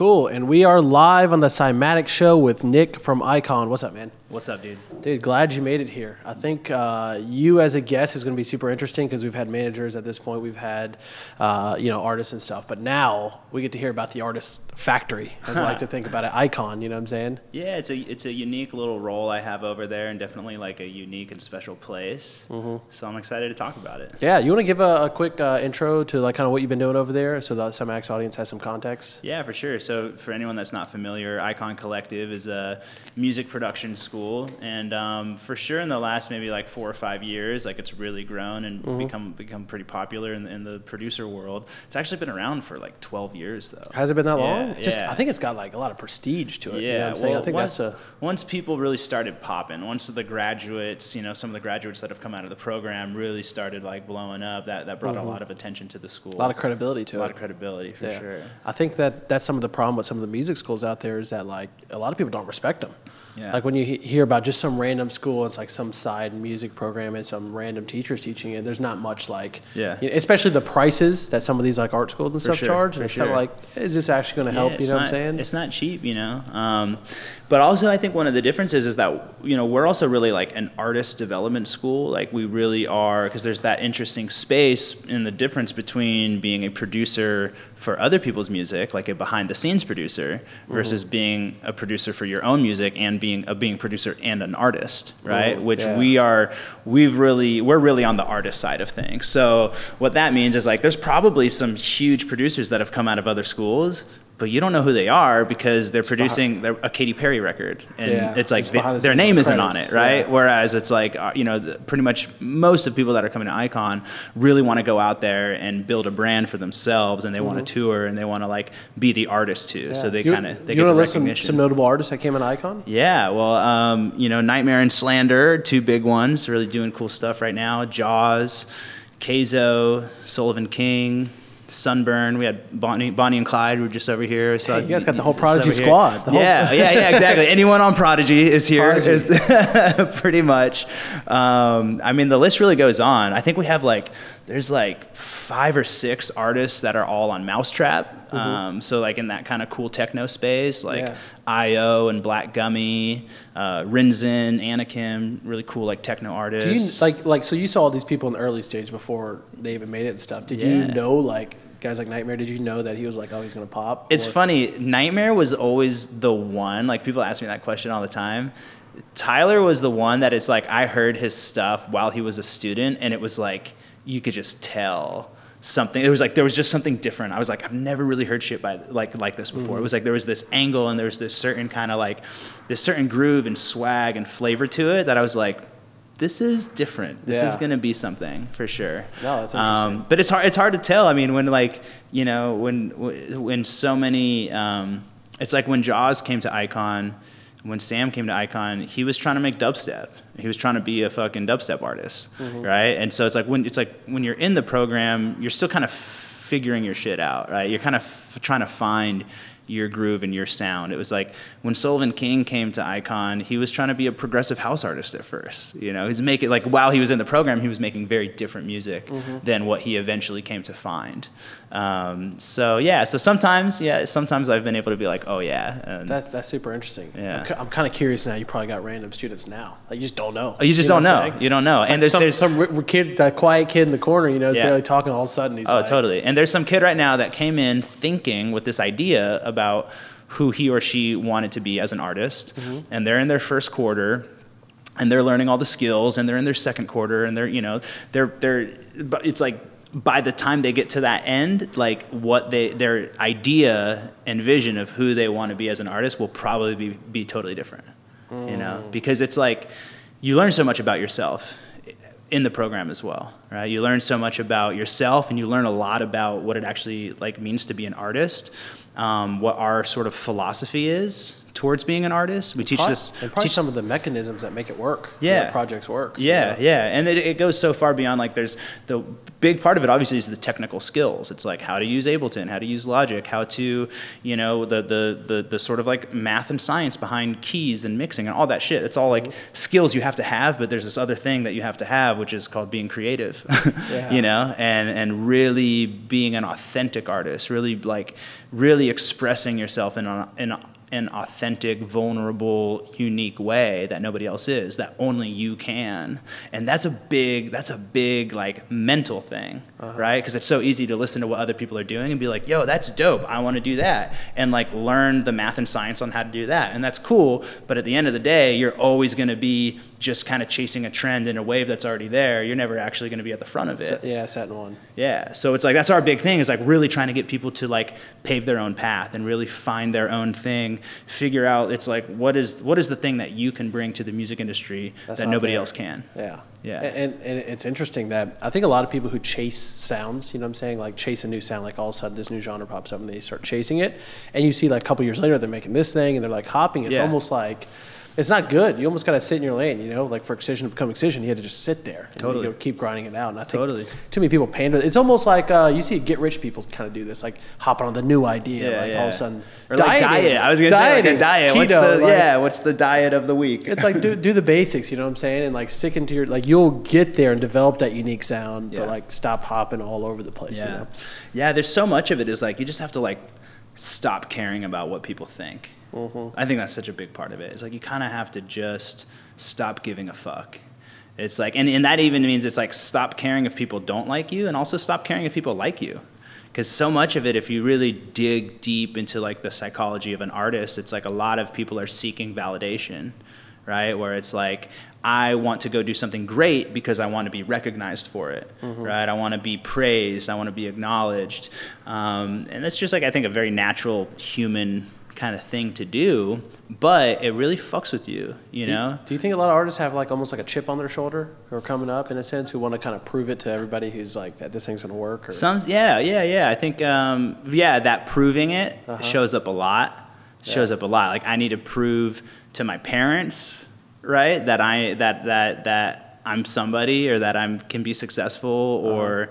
Cool. And we are live on the Cymatics Show with Nik from Icon. What's up, man? What's up, dude? Dude, glad you made it here. I think uh, you as a guest is going to be super interesting because we've had managers at this point, we've had uh, you know artists and stuff, but now we get to hear about the artist factory, as I like to think about it, Icon. You know what I'm saying? Yeah, it's a it's a unique little role I have over there, and definitely like a unique and special place. Mm-hmm. So I'm excited to talk about it. Yeah, you want to give a, a quick uh, intro to like kind of what you've been doing over there, so the Cymatics audience has some context. Yeah, for sure. So for anyone that's not familiar, Icon Collective is a music production school, and um, for sure in the last maybe like four or five years, like it's really grown and Mm-hmm. become become pretty popular in, in the producer world. It's actually been around for like 12 years though. Has it been that Yeah, long? Just yeah. I think it's got like a lot of prestige to it. Yeah, you know I'm saying? well, I think once, that's a once people really started popping, once the graduates, you know, some of the graduates that have come out of the program really started like blowing up. That that brought a lot of attention to the school. Mm-hmm. a lot of credibility to a it. lot of credibility for Yeah. sure. I think that that's some of the problem with some of the music schools out there is that like a lot of people don't respect them. Yeah. Like when you he- hear about just some random school, it's like some side music program and some random teachers teaching it. There's not much like, Yeah. you know, especially the prices that some of these like art schools and stuff sure, charge. for And it's kind of like, is this actually going to help? Yeah, You it's know what I'm not- saying? It's not cheap, you know. Um, but also, I think one of the differences is that you know we're also really like an artist development school. Like we really are because there's that interesting space in the difference between being a producer for other people's music, like a behind the scenes producer, versus Mm-hmm. being a producer for your own music and being a being producer and an artist, right? Mhm, Which yeah. we are we've really we're really on the artist side of things. So what that means is like there's probably some huge producers that have come out of other schools, but you don't know who they are because they're producing their- a Katy Perry record, and Yeah, it's like it's they- their name isn't on it, right? yeah. Whereas it's like uh, you know the, pretty much most of the people that are coming to Icon really want to go out there and build a brand for themselves, and they want to tour and they want to like be the artist too. So Mm-hmm. They kind of they you get the wanna list some, recognition. some notable artists that came in Icon? Yeah, well, um, you know, NGHTMRE and Slander, two big ones, really doing cool stuff right now. Jauz, Kayzo, Sullivan King, Sunburn. We had Bonnie, Bonnie and Clyde who were just over here. So Hey, you guys got the whole Prodigy squad, the whole- yeah, yeah, yeah, exactly. Anyone on Prodigy is here. Prodigy. is- pretty much. Um, I mean, the list really goes on. I think we have like there's like five or six artists that are all on Mousetrap. Um, so like in that kind of cool techno space, like Yeah. IO and Black Gummy, uh, Rinzen, Anakim, really cool like techno Do you artists. like like so you saw all these people in the early stage before they even made it and stuff? Did you know like guys like NGHTMRE? Did you know that he was like oh he's gonna pop? It's Or- funny. NGHTMRE was always the one. Like people ask me that question all the time. Tyler was the one that it's like I heard his stuff while he was a student, and it was like you could just tell something. It was like there was just something different. I was like I've never really heard shit by like like this before. It was like there was this angle and there was this certain kind of like this certain groove and swag and flavor to it that I was like. This is different. This is gonna be something for sure. No, that's Um, but it's hard. It's hard to tell. I mean, when like you know, when when so many, um, it's like when Jauz came to Icon, when Sam came to Icon, he was trying to make dubstep. He was trying to be a fucking dubstep artist, Mm-hmm. right? And so it's like when it's like when you're in the program, you're still kind of figuring your shit out, right? You're kind of f- trying to find your groove and your sound. It was like when Sullivan King came to Icon, he was trying to be a progressive house artist at first. You know, he's making like while he was in the program, he was making very different music Mm-hmm. than what he eventually came to find. Um, so yeah, so sometimes yeah, sometimes I've been able to be like, oh yeah, That's that's super interesting. Yeah. I'm, I'm kind of curious now. You probably got random students now. Like you just don't know. Oh, you just know don't what know. You don't know. Like And there's, some, there's some r- kid, that quiet kid in the corner, you know, Yeah. barely talking. All of a sudden, he's Oh, like, totally. And there's some kid right now that came in thinking with this idea about who he or she wanted to be as an artist, mm-hmm. and they're in their first quarter, and they're learning all the skills, and they're in their second quarter, and they're you know they're they're it's like by the time they get to that end, like what they their idea and vision of who they want to be as an artist will probably be be totally different, you know, mm. because it's like you learn so much about yourself in the program as well, right? You learn so much about yourself, and you learn a lot about what it actually like means to be an artist, um, what our sort of philosophy is towards being an artist. We teach Pro- this. and probably teach- some of the mechanisms that make it work. Yeah. projects work. you yeah, know? yeah, and it, it goes so far beyond like there's the big part of it obviously is the technical skills. It's like how to use Ableton, how to use Logic, how to you know the the the, the sort of like math and science behind keys and mixing and all that shit. It's all like mm-hmm. skills you have to have, but there's this other thing that you have to have, which is called being creative. Yeah. you know, and and really being an authentic artist, really like really expressing yourself in a, in a, an authentic, vulnerable, unique way that nobody else is, that only you can. And that's a big, that's a big like mental thing, uh-huh. right? Because it's so easy to listen to what other people are doing and be like, yo, that's dope. I want to do that. And like learn the math and science on how to do that. And that's cool. But at the end of the day, you're always going to be just kind of chasing a trend in a wave that's already there. You're never actually going to be at the front of it. yeah, set in one. Yeah, so it's like that's our big thing is like really trying to get people to like pave their own path and really find their own thing, figure out it's like what is what is the thing that you can bring to the music industry That's that nobody there. else can. Yeah. Yeah. And, and it's interesting that I think a lot of people who chase sounds, you know what I'm saying, like chase a new sound, like all of a sudden this new genre pops up and they start chasing it. And you see like a couple years later they're making this thing and they're like hopping. It's Yeah. almost like it's not good. You almost got to sit in your lane, you know, like for Excision to become Excision, you had to just sit there and Totally. you know, keep grinding it out. And I think Totally. too many people pander. It's almost like uh, you see get rich people kind of do this, like hopping on the new idea, yeah, like all of a sudden. or like diet. I was gonna say like a Dieting, diet. What's keto, the like- yeah? What's the diet of the week? it's like do, do the basics, you know what I'm saying, and like stick into your like you'll get there and develop that unique sound, Yeah. but like stop hopping all over the place. yeah, You know? yeah. There's so much of it is like you just have to like stop caring about what people think. Mm-hmm. I think that's such a big part of it. It's like you kind of have to just stop giving a fuck. It's like, and, and that even means it's like stop caring if people don't like you, and also stop caring if people like you. Because so much of it, if you really dig deep into like the psychology of an artist, it's like a lot of people are seeking validation, right? Where it's like, I want to go do something great because I want to be recognized for it, right? I want to be praised, I want to be acknowledged, um, and it's just like I think a very natural human kind of thing to do, but it really fucks with you, you Do you- know? Do you think a lot of artists have like almost like a chip on their shoulder who are coming up in a sense, who want to kind of prove it to everybody who's like that this thing's gonna work? Or Some, yeah, yeah, yeah. I think, um, yeah, that proving it Uh-huh. shows up a lot. Shows Yeah. up a lot. Like I need to prove to my parents, right, that I that that that I'm somebody or that I'm can be successful Uh-huh.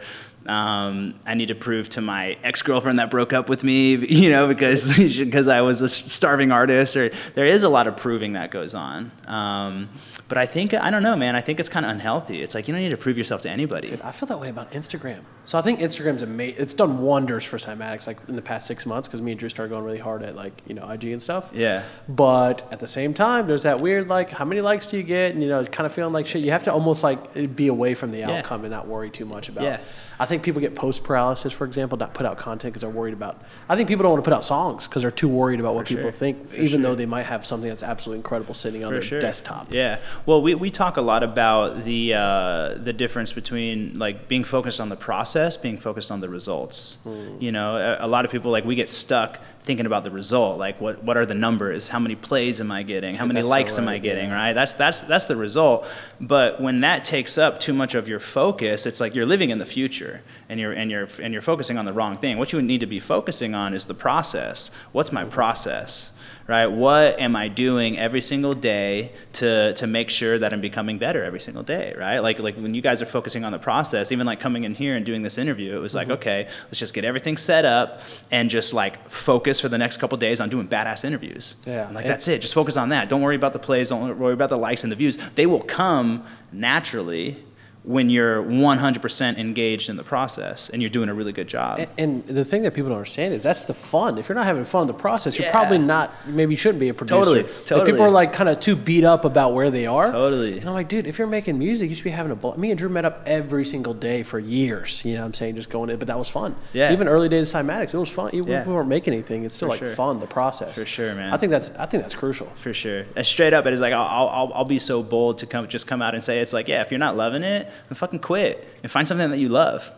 Um, I need to prove to my ex-girlfriend that broke up with me, you know, because because I was a starving artist. Or there is a lot of proving that goes on. Um, but I think I don't know, man. I think it's kind of unhealthy. It's like you don't need to prove yourself to anybody. Dude, I feel that way about Instagram. So I think Instagram's amazing. It's done wonders for cymatics, like in the past six months, because me and Drew started going really hard at like you know IG and stuff. Yeah. But at the same time, there's that weird like, how many likes do you get? And you know, kind of feeling like shit. You have to almost like be away from the Yeah. outcome and not worry too much about. Yeah. I think people get post paralysis, for example, not put out content because they're worried about. I think people don't want to put out songs because they're too worried about what For people think, For even sure. though they might have something that's absolutely incredible sitting on For their sure. desktop. Yeah. Well, we, we talk a lot about the uh, the difference between like being focused on the process, being focused on the results. Hmm. You know, a, a lot of people like we get stuck thinking about the result. Like, what what are the numbers? How many plays am I getting? How many That's so likes am I getting? yeah. Right. That's that's that's the result. But when that takes up too much of your focus, it's like you're living in the future and you're and you're and you're focusing on the wrong thing. What you need to be focusing on is the process. What's my process? Right? What am I doing every single day to, to make sure that I'm becoming better every single day, right? Like, like when you guys are focusing on the process, even like coming in here and doing this interview, it was like, mm-hmm. okay, let's just get everything set up and just like focus for the next couple days on doing badass interviews. Yeah. And, like that's it. Just focus on that. Don't worry about the plays. Don't worry about the likes and the views. They will come naturally when you're 100% engaged in the process and you're doing a really good job. And, and the thing that people don't understand is that's the fun. If you're not having fun in the process, you're probably not. Maybe you shouldn't be a producer. Totally, Like, totally. people are like kind of too beat up about where they are. Totally. And I'm like, dude, if you're making music, you should be having a ball. Me and Drew met up every single day for years. You know what I'm saying? Just going in, but that was fun. Yeah. Even early days of Cymatics, it was fun. Even if we weren't making anything, it's still For like sure. fun. The process. For sure, man. I think that's. I think that's crucial. For sure. Uh, straight up, it is like I'll, I'll, I'll be so bold to come just come out and say it's like yeah, if you're not loving it, then fucking quit and find something that you love.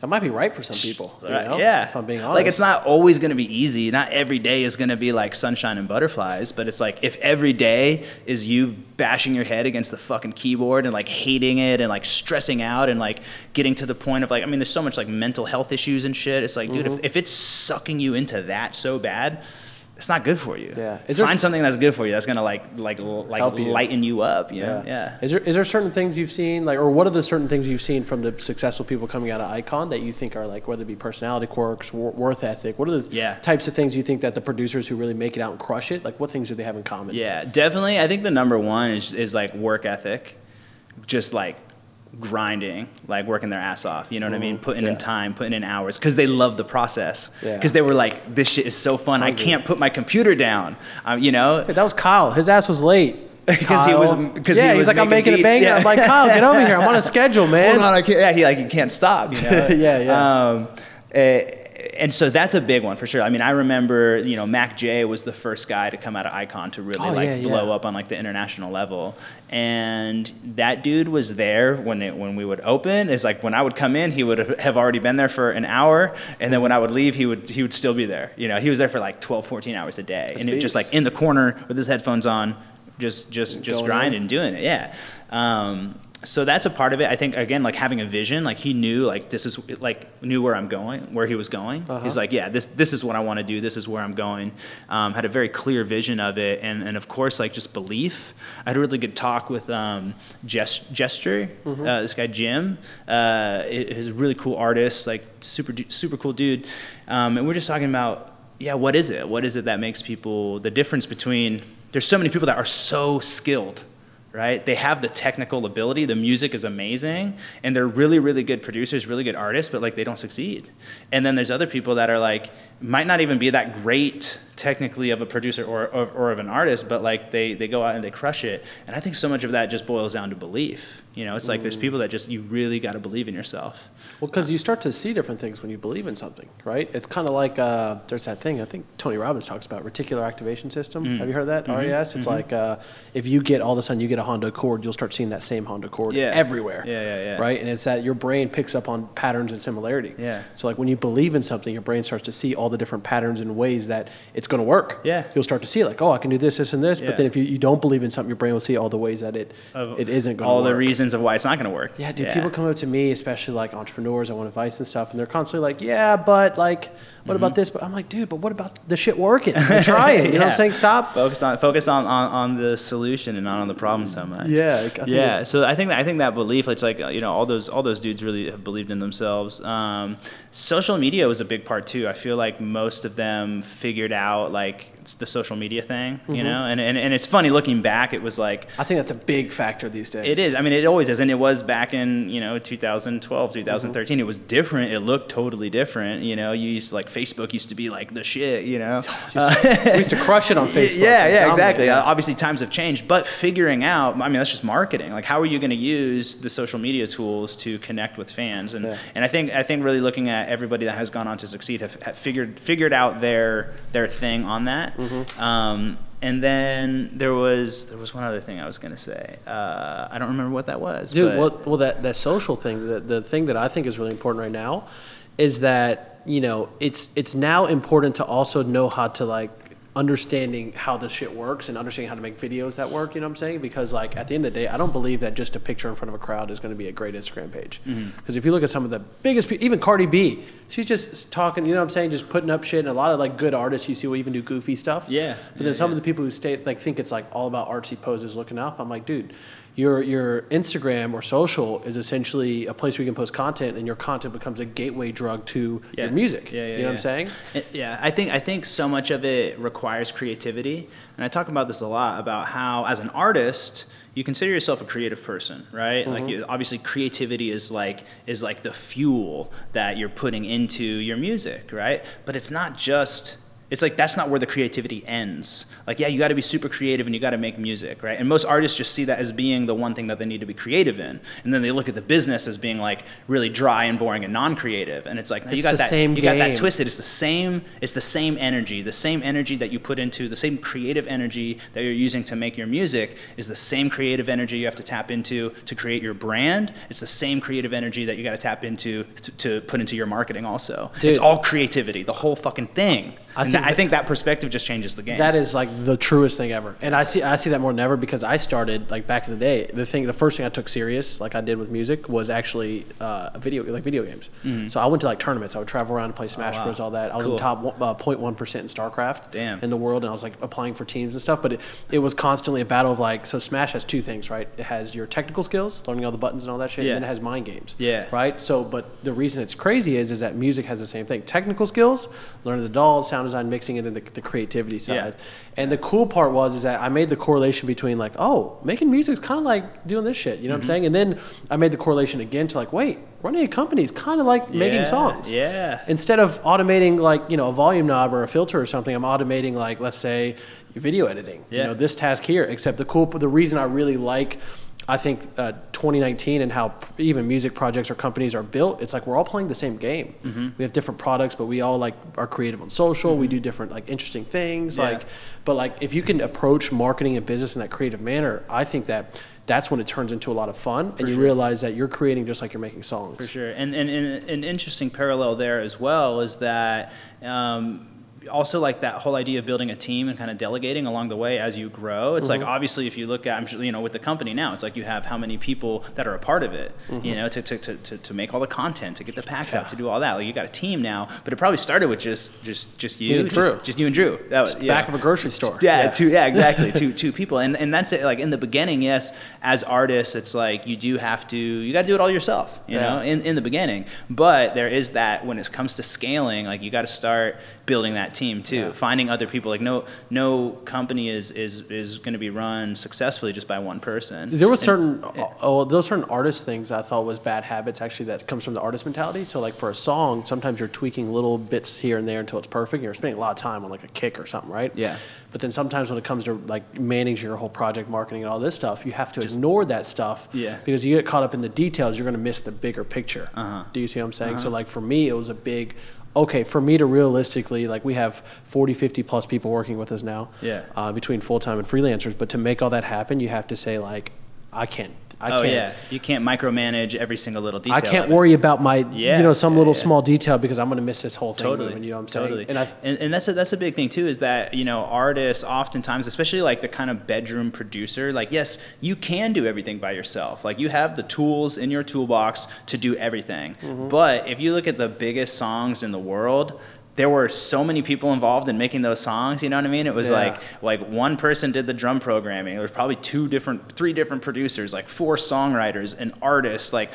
That might be right for some people. you know, yeah. If I'm being honest. Like it's not always going to be easy. Not every day is going to be like sunshine and butterflies. But it's like if every day is you bashing your head against the fucking keyboard and like hating it and like stressing out and like getting to the point of like I mean, there's so much like mental health issues and shit. It's like, dude, Mm-hmm. if, if it's sucking you into that so bad. It's not good for you. Yeah. Is Find something that's good for you. That's gonna like like like you. lighten you up. You know? Yeah. Is there is there certain things you've seen like, or what are the certain things you've seen from the successful people coming out of Icon that you think are like, whether it be personality quirks, wor- worth ethic? What are the Yeah. types of things you think that the producers who really make it out and crush it, like, what things do they have in common? Yeah, definitely. I think the number one is is like work ethic, just like grinding, like working their ass off. You know what I mean? Putting Mm-hmm. Yeah. in time, putting in hours, because they love the process. Yeah. Because they were like, this shit is so fun. I can't put my computer down. Um, you know. Hey, that was Kyle. His ass was late. 'Cause he was- Kyle. 'cause yeah, he was he's like, I'm making making a beats, banger. yeah. I'm like, Kyle, get over here. I'm on a schedule, man. Hold on, I can't. Yeah, he like he can't stop. You know? Yeah, yeah. Um, eh, and so that's a big one for sure. I mean, I remember, you know, MAKJ was the first guy to come out of Icon to really Oh, like yeah, blow yeah. up on like the international level. And that dude was there when it, when we would open. It's like when I would come in, he would have already been there for an hour, and then when I would leave, he would he would still be there. You know, he was there for like 12, 14 hours a day, and it just like in the corner with his headphones on, just just just grinding doing it. Yeah. Um, so that's a part of it. I think again, like having a vision, like he knew, like this is like knew where I'm going, where he was going. Uh-huh. He's like, yeah, this this is what I want to do. This is where I'm going. Um, had a very clear vision of it, and and of course, like just belief. I had a really good talk with um, Gest- Gesture, Mm-hmm. uh, this guy Jim. Uh, he- he's a really cool artist, like super super cool dude. Um, and we're just talking about, yeah, what is it? What is it that makes people the difference between? There's so many people that are so skilled right? They have the technical ability, the music is amazing, and they're really, really good producers, really good artists, but like they don't succeed. And then there's other people that are like, might not even be that great technically of a producer or, or, or of an artist, but like they, they go out and they crush it. And I think so much of that just boils down to belief. You know, it's like there's mm. people that just, you really got to believe in yourself. Well, because you start to see different things when you believe in something, right? It's kind of like uh, there's that thing I think Tony Robbins talks about reticular activation system. Mm. Have you heard that? Mm-hmm. RAS. It's like uh, if you get all of a sudden you get a Honda Accord, you'll start seeing that same Honda Accord Yeah. everywhere. Yeah, yeah, yeah. Right, and it's that your brain picks up on patterns and similarity. Yeah. So like when you believe in something, your brain starts to see all the different patterns and ways that it's going to work. Yeah. You'll start to see like, oh, I can do this, this, and this. Yeah. But then if you, you don't believe in something, your brain will see all the ways that it Of it isn't going to work. All work. the reasons of why it's not going to work. Yeah, dude, people come up to me, especially like entrepreneurs, I want advice and stuff, and they're constantly like, yeah, but like, what about this? But I'm like, dude, but what about the shit working? I'm trying. You know what I'm saying? Stop. Focus on focus on, on, on the solution and not on the problem so much. Yeah, I yeah. So I think that, I think that belief, it's like you know all those all those dudes really have believed in themselves. Um, social media was a big part too. I feel like most of them figured out like the social media thing, you Mm-hmm. know. And, and and it's funny looking back. It was like I think that's a big factor these days. it is. I mean, it always is, and it was back in you know 2012, Mm-hmm. 2013. It was different. It looked totally different. You know, you used to, like Facebook used to be like the shit. You know, Uh, we used to crush it on Facebook. yeah, yeah, dominate, exactly. yeah. Obviously, times have changed, but figuring out, I mean, that's just marketing. Like, how are you going to use the social media tools to connect with fans? And Yeah. and I think I think really looking at everybody that has gone on to succeed have, have figured figured out their their thing on that. Mm-hmm. Um, and then there was there was one other thing I was going to say. Uh, I don't remember what that was. Dude, but- well, well, that, that social thing, the, the thing that I think is really important right now is that, you know, it's, it's now important to also know how to, like, understanding how this shit works and understanding how to make videos that work, you know what I'm saying? Because, like, at the end of the day, I don't believe that just a picture in front of a crowd is going to be a great Instagram page. Mm-hmm. Because if you look at some of the biggest, pe- even Cardi B, she's just talking, you know what I'm saying, just putting up shit, and a lot of, like, good artists you see will even do goofy stuff. Yeah, But then some yeah. of the people who stay like think it's like all about artsy poses looking up. I'm like, dude, your your Instagram or social is essentially a place where you can post content, and your content becomes a gateway drug to your music. Yeah, yeah, you know what I'm saying? It- Yeah, I think I think so much of it requires creativity, and I talk about this a lot about how as an artist you consider yourself a creative person, right? Like mm-hmm. you, obviously creativity is like is like the fuel that you're putting into your music, right? But it's not just it's like that's not where the creativity ends. Like, yeah, you got to be super creative and you got to make music, right? And most artists just see that as being the one thing that they need to be creative in, and then they look at the business as being like really dry and boring and non-creative. And it's like, no, you got that, same you got that twisted. It's the same. It's the same energy. The same energy that you put into the same creative energy that you're using to make your music is the same creative energy you have to tap into to create your brand. It's the same creative energy that you got to tap into to, to put into your marketing. Also, Dude. it's all creativity. The whole fucking thing. I and think I think that perspective just changes the game. That is like the truest thing ever, and I see I see that more than ever because I started like back in the day. The thing, the first thing I took serious, like I did with music, was actually uh, video like video games. So I went to like tournaments. I would travel around and play Smash Mm-hmm. Oh, wow. Bros. All that. I was Cool. in top one- uh, 0.1 percent in StarCraft. Damn. In the world, and I was like applying for teams and stuff. But it, it was constantly a battle of like so. Smash has two things, right? It has your technical skills, learning all the buttons and all that shit, Yeah. and then it has mind games. Yeah. Right. So, but the reason it's crazy is is that music has the same thing: technical skills, learning the DAW, sound design, mixing, and then the, the creativity side. Yeah. And the cool part was is that I made the correlation between like, oh, making music is kind of like doing this shit. You know Mm-hmm. what I'm saying? And then I made the correlation again to like, wait, running a company is kind of like making songs. yeah. Instead of automating like you know a volume knob or a filter or something, I'm automating like let's say video editing. You Yeah. know this task here. Except the cool, the reason I really like. I think uh, 2019 and how even music projects or companies are built, it's like we're all playing the same game. Mm-hmm. We have different products, but we all like are creative on social. We do different like interesting things. Yeah. Like, but like if you can approach marketing and business in that creative manner, I think that that's when it turns into a lot of fun, and you sure. realize that you're creating just like you're making songs. For sure. And, and, and an interesting parallel there as well is that um, also like that whole idea of building a team and kind of delegating along the way as you grow. It's like mm-hmm. obviously if you look at, I'm sure, you know, with the company now, it's like you have how many people that are a part of it, you mm-hmm. know, to, to, to, to, to make all the content, to get the packs out, to do all that. Like you got a team now, but it probably started with just just just you, and Drew. just you and Drew. That was yeah. Back of a grocery store. Yeah, two yeah, exactly. two two people. And and that's it. Like in the beginning, yes, as artists, it's like you do have to you gotta do it all yourself, you know, in, in the beginning. But there is that when it comes to scaling, like you gotta start building that team too. Yeah. Finding other people. Like no no company is is is gonna be run successfully just by one person. There was And- certain oh, those certain artist things I thought was bad habits actually that comes from the artist mentality. So like for a song, sometimes you're tweaking little bits here and there until it's perfect. You're spending a lot of time on like a kick or something, right? Yeah. But then sometimes when it comes to like managing your whole project, marketing, and all this stuff, you have to ignore that stuff. Yeah. Because you get caught up in the details, you're going to miss the bigger picture. Uh-huh. Do you see what I'm saying? So like for me, it was a big. Okay, for me to realistically, like we have 40, 50 plus people working with us now, Yeah. uh, between full time and freelancers. But to make all that happen, you have to say like, I can't, I oh can't, yeah, you can't micromanage every single little detail. I can't worry about my, Yeah, you know, some yeah, little yeah. small detail because I'm going to miss this whole thing. totally moving, you know what I'm saying? totally And and, and that's a, that's a big thing too is that you know artists oftentimes especially like the kind of bedroom producer like yes you can do everything by yourself like you have the tools in your toolbox to do everything Mm-hmm. but if you look at the biggest songs in the world there were so many people involved in making those songs you know what i mean it was Yeah. like like one person did the drum programming there was probably two different three different producers like four songwriters an artist like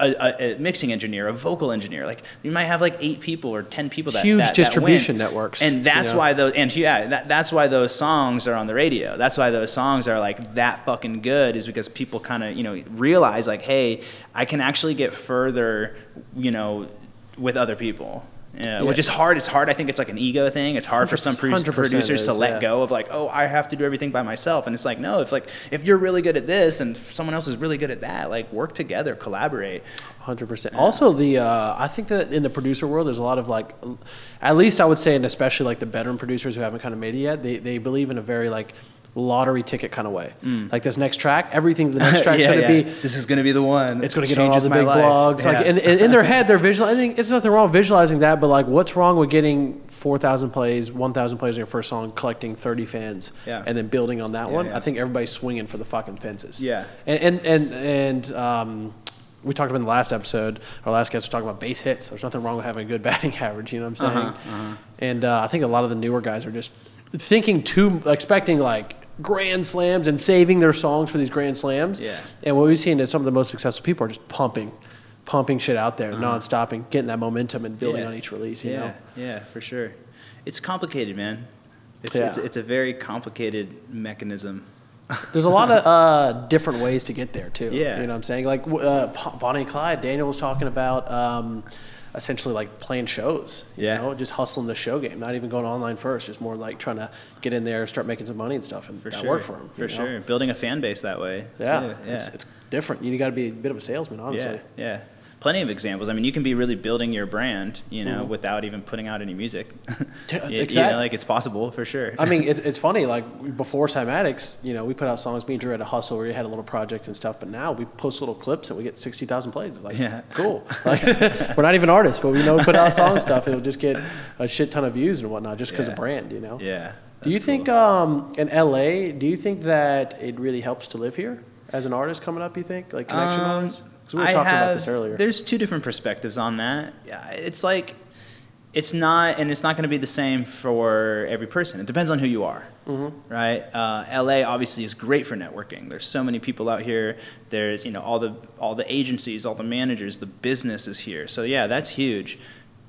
a mixing engineer a vocal engineer like you might have like eight people or ten people that Huge that- that distribution win. networks, and you that's know? why those and yeah that, that's why those songs are on the radio that's why those songs are like that fucking good is because people kind of you know realize like hey i can actually get further you know with other people yeah, which is hard. It's hard. I think it's like an ego thing. It's hard for some pro- 100% producers to let yeah. go of like, oh, I have to do everything by myself. And it's like, no, if like if you're really good at this and someone else is really good at that, like work together, collaborate. Hundred percent. Also, the uh, I think that in the producer world, there's a lot of like, at least I would say, and especially like the veteran producers who haven't kind of made it yet, they they believe in a very like lottery ticket kind of way. Like this next track, everything the next track's Mm. Yeah, going to yeah. be. This is going to be the one. It's going to get on all the big life. blogs. Like, Yeah. and, and in their head, they're visualizing. It's nothing wrong with visualizing that, but like, what's wrong with getting four thousand plays, one thousand plays on your first song, collecting thirty fans, and then building on that one? I think everybody's swinging for the fucking fences. Yeah. And and and, and um, we talked about in the last episode, our last guest was talking about base hits. There's nothing wrong with having a good batting average. You know what I'm saying? Uh-huh, And uh, I think a lot of the newer guys are just thinking too, expecting like grand slams and saving their songs for these grand slams. Yeah. And what we've seen is some of the most successful people are just pumping, pumping shit out there, Uh-huh. non-stopping, getting that momentum and building Yeah. on each release. You yeah, know. yeah, for sure. It's complicated, man. It's, Yeah. it's, it's a very complicated mechanism. There's a lot of uh, different ways to get there too. Yeah. You know what I'm saying? Like uh, Bonnie and Clyde, Daniel was talking about um, essentially like playing shows. You Yeah. know, just hustling the show game, not even going online first, just more like trying to get in there, start making some money and stuff, and For that sure. worked for him. For sure. Building a fan base that way. Yeah. Yeah. It's, it's different. You got to be a bit of a salesman, honestly. Yeah, yeah. Plenty of examples. I mean, you can be really building your brand, you know, Mhm. without even putting out any music. Yeah, You- know, like it's possible for sure. I mean, it's, it's funny. Like before Cymatics, you know, we put out songs. Me and Drew had a hustle where we had a little project and stuff. But now we post little clips and we get sixty thousand plays. It's like, Yeah. cool. Like, we're not even artists, but we know we put out song stuff. It'll just get a shit ton of views and whatnot just because Yeah. of brand. You know. yeah. Do you that's think cool. um, in LA? Do you think that it really helps to live here as an artist coming up? You think like connection Um, wise? Because we were I talking about have- this earlier. There's two different perspectives on that. Yeah, It's like, it's not, and it's not going to be the same for every person. It depends on who you are, Mm-hmm. right? Uh, LA obviously is great for networking. There's so many people out here. There's you know all the all the agencies, all the managers, the business is here. So yeah, that's huge.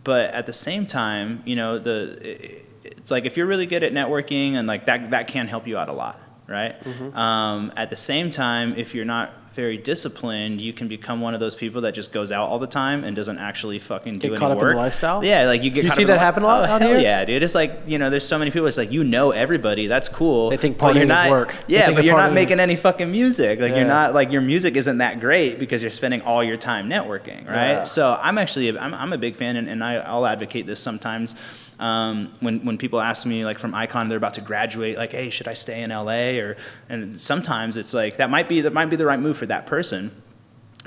But at the same time, you know the it's like if you're really good at networking and like that that can help you out a lot, right? Mm-hmm. Um, at the same time, if you're not very disciplined, you can become one of those people that just goes out all the time and doesn't actually fucking do Get any caught up in work. the lifestyle? Yeah, like you get. Do you see that the- happen a lot Oh, out hell here? Yeah, dude. It's like you know, there's so many people. It's like you know everybody. That's cool. They think partying is not, work. Yeah, but you're not making any fucking music. Like Yeah. you're not like your music isn't that great because you're spending all your time networking, right? Yeah. So I'm actually I'm, I'm a big fan, and, and I, I'll advocate this sometimes. Um, when when people ask me like from Icon, they're about to graduate, like, hey, should I stay in LA? Or and sometimes it's like that might be that might be the right move for that person.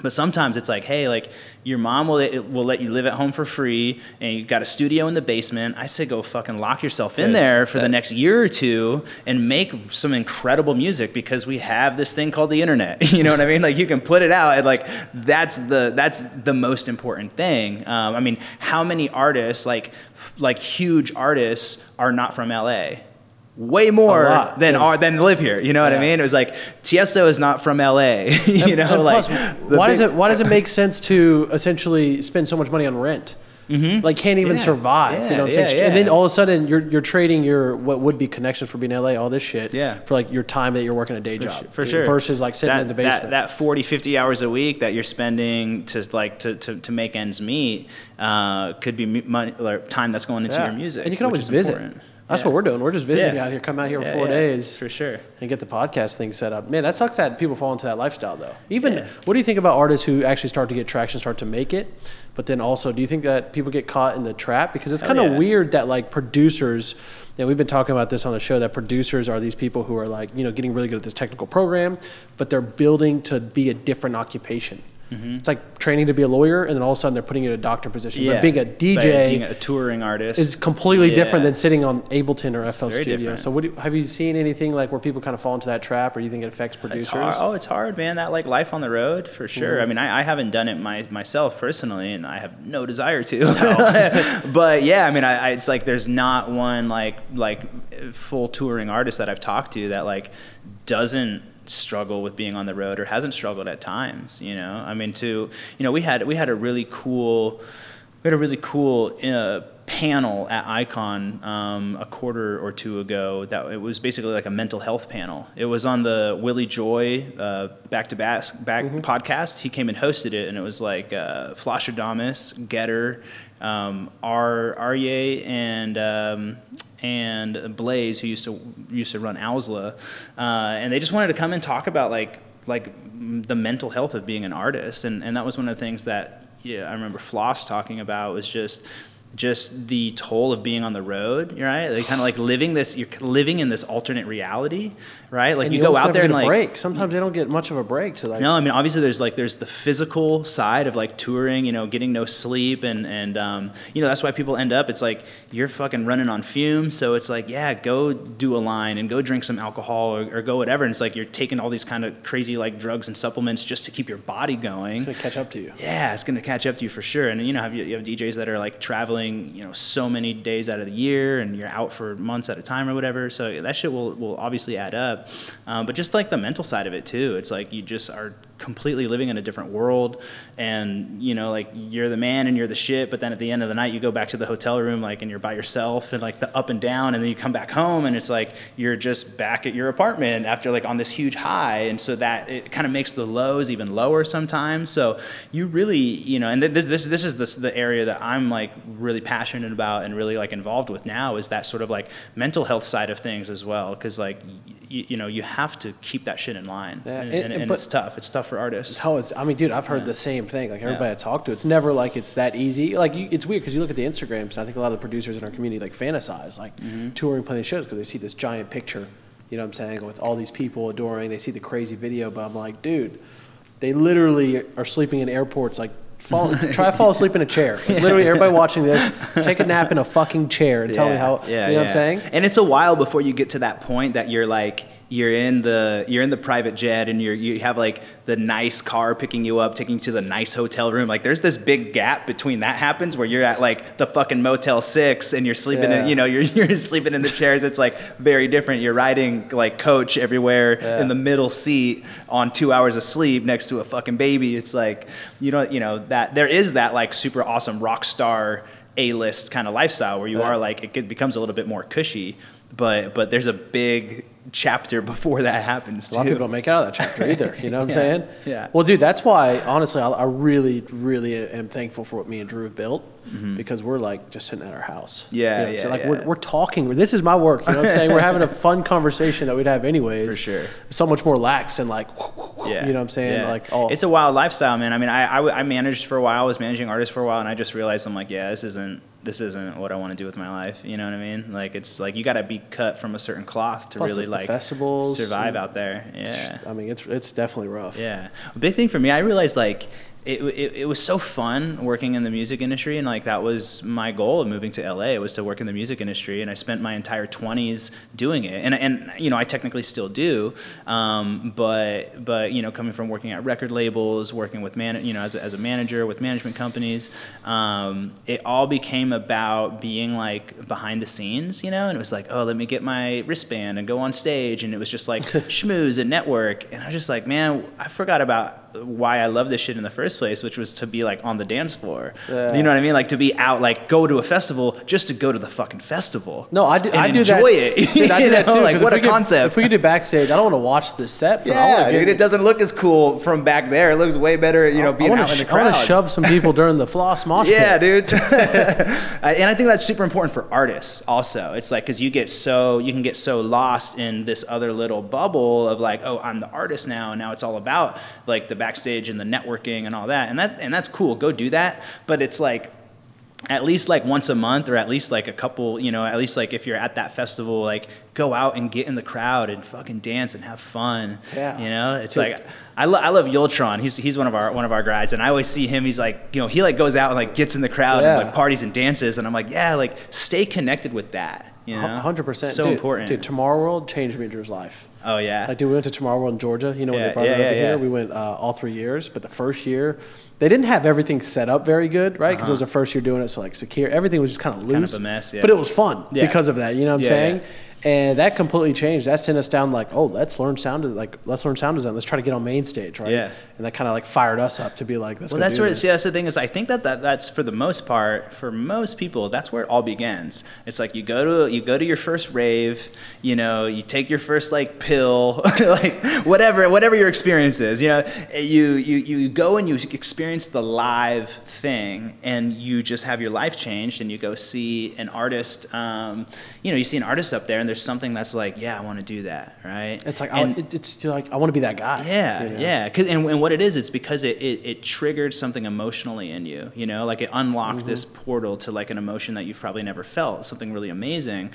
But sometimes it's like, hey, like your mom will it will let you live at home for free, and you got a studio in the basement. I say go fucking lock yourself in there for the next year or two and make some incredible music because we have this thing called the internet. You know what I mean? Like you can put it out, and like that's the that's the most important thing. Um, I mean, how many artists like f- like huge artists are not from LA? Way more lot, than yeah. are than live here. You know what I mean? It was like Tiesto is not from LA. you And- know, and like plus, why does it why does it make sense to essentially spend so much money on rent? Like can't even Yeah. survive. Yeah, you know what I'm yeah, saying? And then all of a sudden you're you're trading your what would be connections for being in LA, all this shit, Yeah. for like your time that you're working a day For job. for sure. Versus like sitting that, in the basement. That, that 40, 50 hours a week that you're spending to like to, to, to make ends meet uh, could be money, or time that's going into Yeah. your music. And you can always visit. important. That's Yeah. what we're doing. We're just visiting Yeah. out here, come out here Yeah, for four yeah, days. for sure. and get the podcast thing set up. Man, that sucks that people fall into that lifestyle though. Even what do you think about artists who actually start to get traction, start to make it? But then also, do you think that people get caught in the trap? Because it's oh, kind of weird that like producers, and we've been talking about this on the show, that producers are these people who are like, you know, getting really good at this technical program, but they're building to be a different occupation. Mm-hmm. It's like training to be a lawyer, and then all of a sudden they're putting you in a doctor position. Yeah. But being a But DJ being a touring artist is completely different than sitting on Ableton or FL Studio. different. So, what do, have you seen anything like where people kind of fall into that trap, or do you think it affects producers? It's. Oh, it's hard, man. That like life on the road for sure. Mm-hmm. I mean, I, I haven't done it my, myself personally, and I have no desire to. but yeah, I mean, I, I, it's like there's not one like like full touring artist that I've talked to that like doesn't struggle with being on the road or hasn't struggled at times. You know, I mean, to you know, we had we had a really cool we had a really cool uh, panel at Icon um, a quarter or two ago. That it was basically like a mental health panel. It was on the Willy Joy uh, back to back back podcast. He came and hosted it, and it was like uh, Flosstradamus, Getter, um, R Arye, and. Um, and Blaze, who used to used to run Owsla, uh, and they just wanted to come and talk about like like the mental health of being an artist, and and that was one of the things that yeah I remember Floss talking about was just just the toll of being on the road, right? Like kind of like living this, you're living in this alternate reality, right? Like and you, you go out there and a like break. Sometimes they don't get much of a break to like. no, I mean obviously there's like there's the physical side of like touring, you know, getting no sleep and and um, you know that's why people end up. It's like you're fucking running on fumes, so it's like yeah, go do a line and go drink some alcohol or, or go whatever. And it's like you're taking all these kind of crazy like drugs and supplements just to keep your body going. It's gonna catch up to you. Yeah, it's gonna catch up to you for sure. And you know, have you, you have DJs that are like traveling, you know, so many days out of the year, and you're out for months at a time or whatever. So that shit will will obviously add up. Um, but just like the mental side of it too, it's like you just are completely living in a different world, and you know, like you're the man and you're the shit. But then at the end of the night, you go back to the hotel room, like, and you're by yourself, and like the up and down, and then you come back home, and it's like you're just back at your apartment after like on this huge high, and so that it kind of makes the lows even lower sometimes. So you really, you know, and this this this is the the area that I'm like really passionate about and really like involved with now is that sort of like mental health side of things as well, because like you, you know you have to keep that shit in line, Yeah, and, and- and, and it's tough. It's tough for artists. How it's, I mean, dude, I've heard Yeah. the same thing. Like everybody Yeah. I talk to, it's never like it's that easy. Like you, it's weird because you look at the Instagrams, and I think a lot of the producers in our community like fantasize like Mm-hmm. touring, playing shows because they see this giant picture. You know what I'm saying? With all these people adoring, they see the crazy video, but I'm like, dude, they literally are sleeping in airports. Like, fall, try to fall asleep in a chair. Like, literally, everybody watching this, take a nap in a fucking chair and tell me how. Yeah, you know what I'm saying? And it's a while before you get to that point that you're like you're in the you're in the private jet and you're you have like the nice car picking you up, taking you to the nice hotel room. Like there's this big gap between that happens where you're at like the fucking Motel Six and you're sleeping Yeah. in you know you're you're sleeping in the chairs. It's like very different. You're riding like coach everywhere Yeah. in the middle seat on two hours of sleep next to a fucking baby. It's like you know you know that there is that like super awesome rock star a list kind of lifestyle where you Yeah. are like it becomes a little bit more cushy, but but there's a big chapter before that happens A lot of people don't make it out of that chapter either. You know what I'm saying? yeah. Well, dude, that's why honestly, I, I really, really am thankful for what me and Drew have built because we're like just sitting at our house. Mm-hmm. Yeah, You know yeah? Like yeah. we're, we're talking. This is my work. You know what I'm saying? We're having a fun conversation that we'd have anyways. For sure. So much more lax and like, Yeah. you know what I'm saying? Yeah. Like, oh, It's a wild lifestyle, man. I mean, I I managed for a while, I was managing artists for a while, and I just realized I'm like, yeah, this isn't this isn't what I want to do with my life. You know what I mean? Like it's like you got to be cut from a certain cloth to Plus, really like, festivals survive out there. Yeah. I mean, it's it's definitely rough. Yeah. A big thing for me, I realized like it, it, it was so fun working in the music industry and like that was my goal of moving to LA was to work in the music industry and I spent my entire 20s doing it. And, and you know I technically still do um, but but you know coming from working at record labels working with man you know as a, as a manager with management companies um, it all became about being like behind the scenes you know? And it was like oh let me get my wristband and go on stage and it was just like schmooze and network. And I was just like man I forgot about why I love this shit in the first place, which was to be like on the dance floor. Yeah. You know what I mean? Like to be out, like go to a festival just to go to the fucking festival. No, I do. I do enjoy that. it. Dude, I do that too. like what a could- concept. If we could do backstage, I don't want to watch the set. For yeah, dude, it doesn't look as cool from back there. It looks way better, you know, being wanna out in the I want to shove some people during the floss mosh pit. Yeah, dude. And I think that's super important for artists also. It's like, cause you get so, you can get so lost in this other little bubble of like, oh, I'm the artist now. And now it's all about like the backstage and the networking and all that. And that, and that's cool. Go do that. But it's like, at least like once a month or at least like a couple you know at least like if you're at that festival like go out and get in the crowd and fucking dance and have fun Yeah. you know it's Dude. like I, lo- I love Yultron. He's, he's one of our one of our guides, and I always see him. He's like, you know, he like goes out and like gets in the crowd Yeah. and like parties and dances, and I'm like, yeah, like stay connected with that. You know, hundred percent. So dude, important. Dude, Tomorrow World changed Drew's life. Oh yeah, Like, dude, we went to Tomorrow World in Georgia. You know, when they brought yeah, it over yeah, here, yeah. we went uh, all three years. But the first year, they didn't have everything set up very good, right? Because it was the first year doing it, so like secure, everything was just kind of loose. Uh-huh. of a mess, yeah. But it was fun Yeah. because of that. You know what I'm Yeah, saying? yeah. And that completely changed. That sent us down like, oh, let's learn sound. Like, let's learn sound design. Let's try to get on main stage, right? Yeah. And that kind of like fired us up to be like, let's Well, that's where this. yeah, that's the thing is I think that, that that's for the most part for most people that's where it all begins. It's like you go to you go to your first rave, you know, you take your first like pill, like whatever whatever your experience is, you know, you you you go and you experience the live thing, and you just have your life changed, and you go see an artist, um, you know, you see an artist up there, and there's something that's like, yeah, I want to do that, right? It's like, And- I, it's you're like, I want to be that guy. yeah, yeah. yeah. 'Cause- and, and what it is, it's because it, it, it triggered something emotionally in you. You know, like it unlocked Mm-hmm. this portal to like an emotion that you've probably never felt, something really amazing.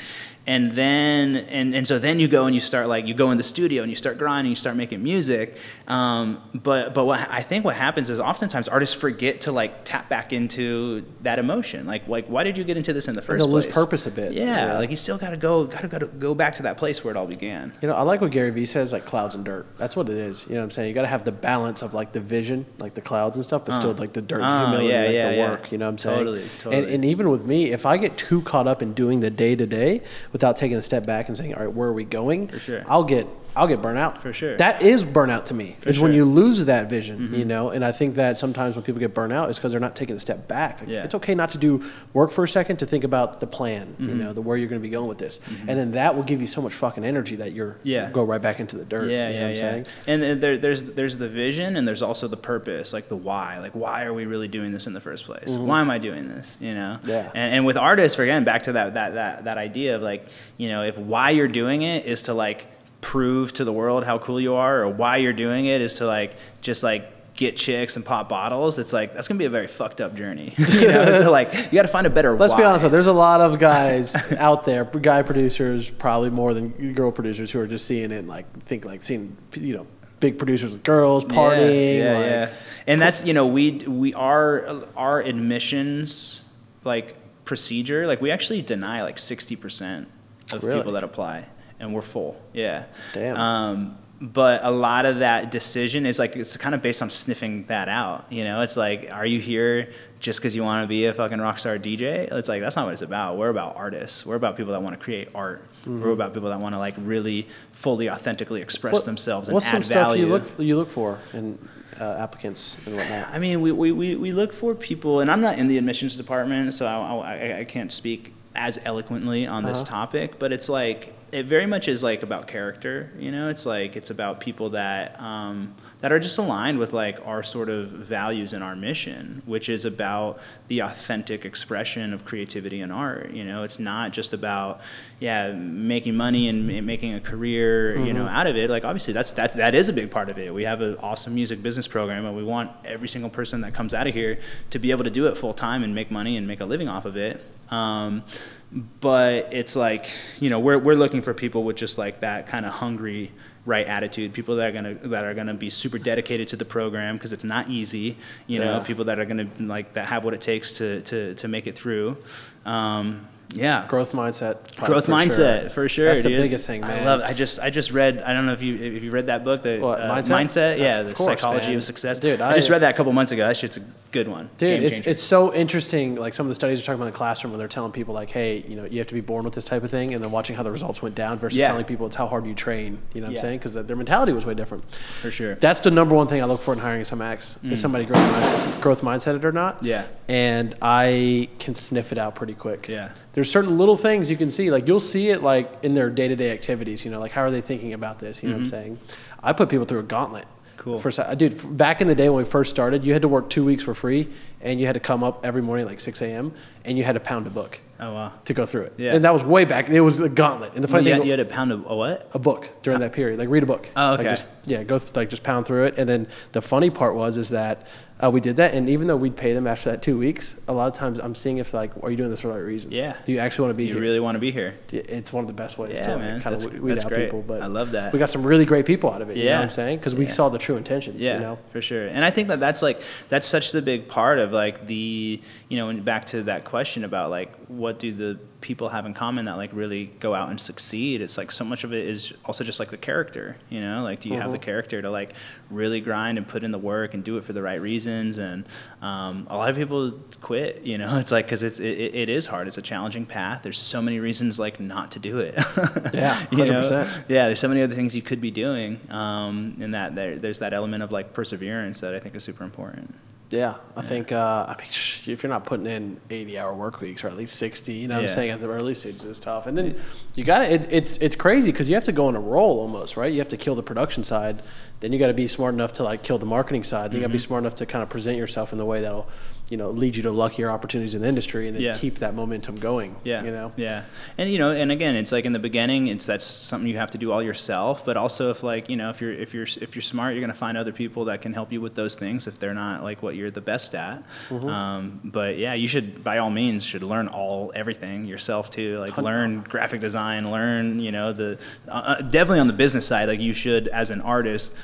And then, and, and so then you go and you start like, you go in the studio and you start grinding, you start making music. Um, but but what I think what happens is oftentimes artists forget to like tap back into that emotion. Like, like why did you get into this in the 1st place? lose purpose a bit. Yeah, Yeah. like you still got to go, got to go, go back to that place where it all began. You know, I like what Gary Vee says, like clouds and dirt. That's what it is. You know what I'm saying? You got to have the balance of like the vision, like the clouds and stuff, but uh-huh. still like the dirt, the uh-huh, humility, yeah, like yeah, the yeah. work. You know what I'm saying? Totally, And, and even with me, if I get too caught up in doing the day to day without taking a step back and saying, all right, where are we going? For sure. I'll get. I'll get burnt out. For sure. That is burnout to me. For is when sure. Mm-hmm. you lose that vision, you know. And I think that sometimes when people get burnt out, is because they're not taking a step back. Like, Yeah. It's okay not to do work for a second to think about the plan, you Mm-hmm. know, the where you're going to be going with this, and then that will give you so much fucking energy that you're Yeah. go right back into the dirt. Yeah, you know yeah, what I'm yeah. saying? And there, there's there's the vision, and there's also the purpose, like the why. Like, why are we really doing this in the first place? Why am I doing this? You know. Mm-hmm. Yeah. And, and with artists, again, back to that that that that idea of like, you know, if why you're doing it is to like prove to the world how cool you are or why you're doing it is to like just like get chicks and pop bottles, it's like that's gonna be a very fucked up journey. you know, so like you got to find a better. Let's why. be honest. Though, there's a lot of guys out there, guy producers, probably more than girl producers, who are just seeing it and like think like seeing you know big producers with girls partying. Yeah, yeah, like, yeah. And that's you know we we are our admissions like procedure like we actually deny like sixty percent of Really? people that apply, and we're full. Yeah. Damn. Um, but a lot of that decision is like it's kind of based on sniffing that out. You know, it's like, are you here just because you want to be a fucking rock star DJ? It's like that's not what it's about. We're about artists. We're about people that want to create art. We're about people that want to like really fully, authentically express What- themselves and What's add some stuff value. you look you look for in uh, applicants and whatnot? I mean, we, we, we, we look for people, and I'm not in the admissions department, so I, I, I can't speak as eloquently on this Uh-huh. topic, but it's like, it very much is like about character, you know? It's like, it's about people that, um, that are just aligned with like our sort of values and our mission, which is about the authentic expression of creativity and art. You know, it's not just about yeah making money and ma- making a career you know out of it. Like obviously that's that that is a big part of it. We have an awesome music business program, and we want every single person that comes out of here to be able to do it full time and make money and make a living off of it. Um, but it's like you know we're we're looking for people with just like that kind of hungry right attitude people that are gonna that are gonna be super dedicated to the program because it's not easy you know Yeah. people that are gonna like that have what it takes to to to make it through um, yeah Growth mindset. growth for mindset sure. for sure That's the biggest thing, man. I love I just I just read I don't know if you if you read that book the What, uh, Mindset? yeah Of the course, psychology man. of success Dude, I, just read that a couple months ago that shit's a good one Dude, it's it's so interesting. Like some of the studies are talking about in the classroom when they're telling people like, hey, you know, you have to be born with this type of thing, and then watching how the results went down versus Yeah. telling people it's how hard you train. You know what Yeah. I'm saying? Because their mentality was way different. for sure That's the number one thing I look for in hiring some acts. Is somebody growth mindset, growth mindseted or not? Mm. Yeah. And I can sniff it out pretty quick. Yeah. There's certain little things you can see. Like you'll see it like in their day to day activities. You know, like how are they thinking about this? You know what I'm saying? I put people through a gauntlet. Mm-hmm. Cool. For, si- dude, back in the day when we first started, you had to work two weeks for free, and you had to come up every morning like 6 a.m. and you had to pound a book oh wow to go through it. Yeah. And that was way back. It was a gauntlet. And the funny you thing, had, you had to pound of a what a book during that period. Like read a book. Oh, Like okay. just, yeah, go like just pound through it. And then the funny part was is that uh, we did that, and even though we'd pay them after that two weeks, a lot of times I'm seeing if like, are you doing this for the right reason? Yeah. Do you actually want to be here? you here? really want to be here it's one of the best ways Yeah, to man. kind That's- of weed out great. people. But I love that. We got some really great people out of it. You know Yeah. what I'm saying? Because we Yeah. saw the true intentions. Yeah, You know. for sure. And I think that that's like that's such the big part of like the you know and back to that question about like what do the people have in common that like really go out and succeed? It's like so much of it is also just like the character you know? Like do you have the Mhm. character to like really grind and put in the work and do it for the right reasons? And um, a lot of people quit you know? It's like because it's it, it- is hard. It's a challenging path. There's so many reasons like not to do it. Yeah, You know? yeah there's so many other things you could be doing um, and that there, there's that element of like perseverance that i think is super important Yeah, I think uh, I mean if you're not putting in 80 hour work weeks or at least 60, you know what Yeah. I'm saying at the early stages it's tough. And then you got to it, it's it's crazy because you have to go on a roll almost, right? You have to kill the production side, then you got to be smart enough to like kill the marketing side. Then you got to be Mm-hmm. smart enough to kind of present yourself in the way that'll, you know, lead you to luckier opportunities in the industry and then Yeah. keep that momentum going. Yeah. you know. Yeah. And you know, and again, it's like in the beginning, it's that's something you have to do all yourself. But also, if like you know, if you're if you're if you're smart, you're gonna find other people that can help you with those things if they're not like what you're the best at. Mm-hmm. Um, but yeah, you should by all means should learn all everything yourself too. Like learn graphic design, learn you know the uh, uh, definitely on the business side. Like you should as an artist.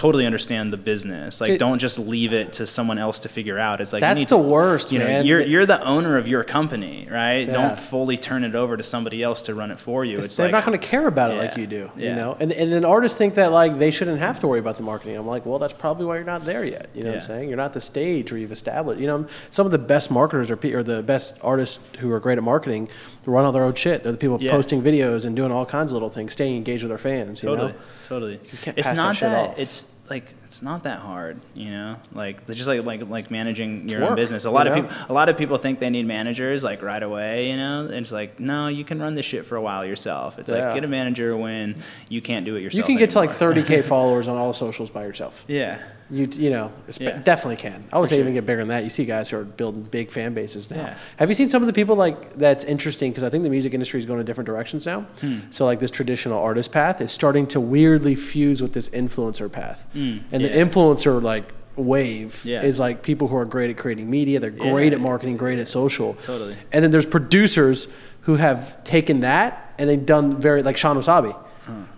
Totally understand the business. Like, It- don't just leave it to someone else to figure out. It's like you That's the to- worst, You know, man. you're you're the owner of your company, right? Yeah. Don't fully turn it over to somebody else to run it for you. It's they're like not going to care about it like you do, you know. And and then artists think that like they shouldn't have to worry about the marketing. I'm like, well, that's probably why you're not there yet. You know what I'm saying? You're not the stage where you've established. You know, some of the best marketers are or the best artists who are great at marketing run all their own shit. They're the people Yeah. posting videos and doing all kinds of little things, staying engaged with their fans. You totally, know. totally. can't It's pass that not shit that. off. It's like it's not that hard, you know. Like just like like like managing your work, own business. A lot of know? people a lot of people think they need managers like right away, you know. And it's like no, you can run this shit for a while yourself. It's Yeah. like get a manager when you can't do it yourself. You can get to like 30k followers on all socials by yourself. yeah. You you know, Yeah. definitely can. I would For say sure. even get bigger than that. You see guys who are building big fan bases now. Yeah. Have you seen some of the people like that's interesting because I think the music industry is going in different directions now. Hmm. So like this traditional artist path is starting to weirdly fuse with this influencer path, and the Hmm. influencer like wave Yeah. is like people who are great at creating media. They're great at marketing, great at social. Totally. And then there's producers who have taken that and they've done very like Shawn Wasabi.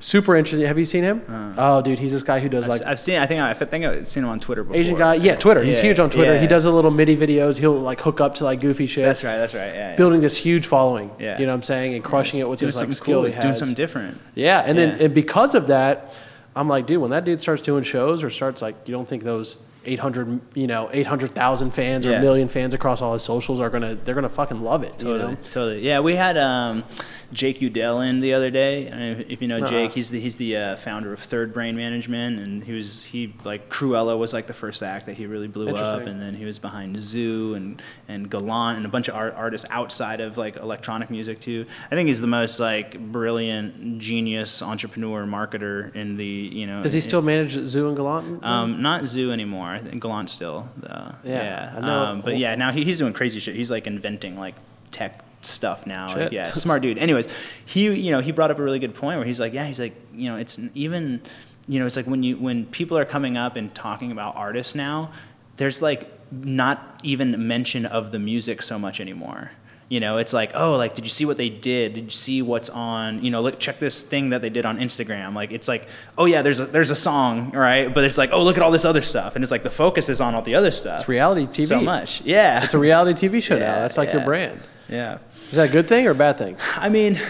Super interesting. Have you seen him? Uh-huh. Oh, dude, he's this guy who does I've, like I've seen. I think I, I think I've seen him on Twitter before. Asian guy. Yeah, Twitter. He's Yeah, huge on Twitter. He does a little MIDI videos. He'll like hook up to like goofy shit. That's right. That's right. Yeah. yeah. Building this huge following. Yeah. You know what I'm saying? And crushing it with this like skill cool. he He's has. doing something different. Yeah, and Yeah. then and because of that, I'm like, dude, when that dude starts doing shows or starts like, you don't think those 800, you know, 800,000 fans or a million fans across all his socials are gonna, they're gonna fucking love it. Totally, You know? totally. Yeah, we had um, Jake Udell in the other day. If you know Uh-uh. Jake, he's the he's the uh, founder of Third Brain Management, and he was he like Krewella was like the first act that he really blew up, and then he was behind Zhu and and Gallant and a bunch of art, artists outside of like electronic music too. I think he's the most like brilliant, genius entrepreneur marketer in the you know. Does he in- still manage Zhu and Gallant? um, not Zhu anymore. I think Gallant still. Uh, Yeah, yeah. Know. Um, but yeah, now he, he's doing crazy shit. He's like inventing like tech stuff now. Like, yeah, smart dude. Anyways, he you know he brought up a really good point where he's like, yeah, he's like, you know, it's even, you know, it's like when you when people are coming up and talking about artists now, there's like not even mention of the music so much anymore. You know, it's like, oh, like, did you see what they did? Did you see what's on? You know, look, check this thing that they did on Instagram. Like, it's like, oh yeah, there's a, there's a song, right? But it's like, oh, look at all this other stuff, and it's like the focus is on all the other stuff. It's reality TV. So much, yeah. It's a reality TV show now. That's like your brand. yeah. Is that a good thing or a bad thing? I mean,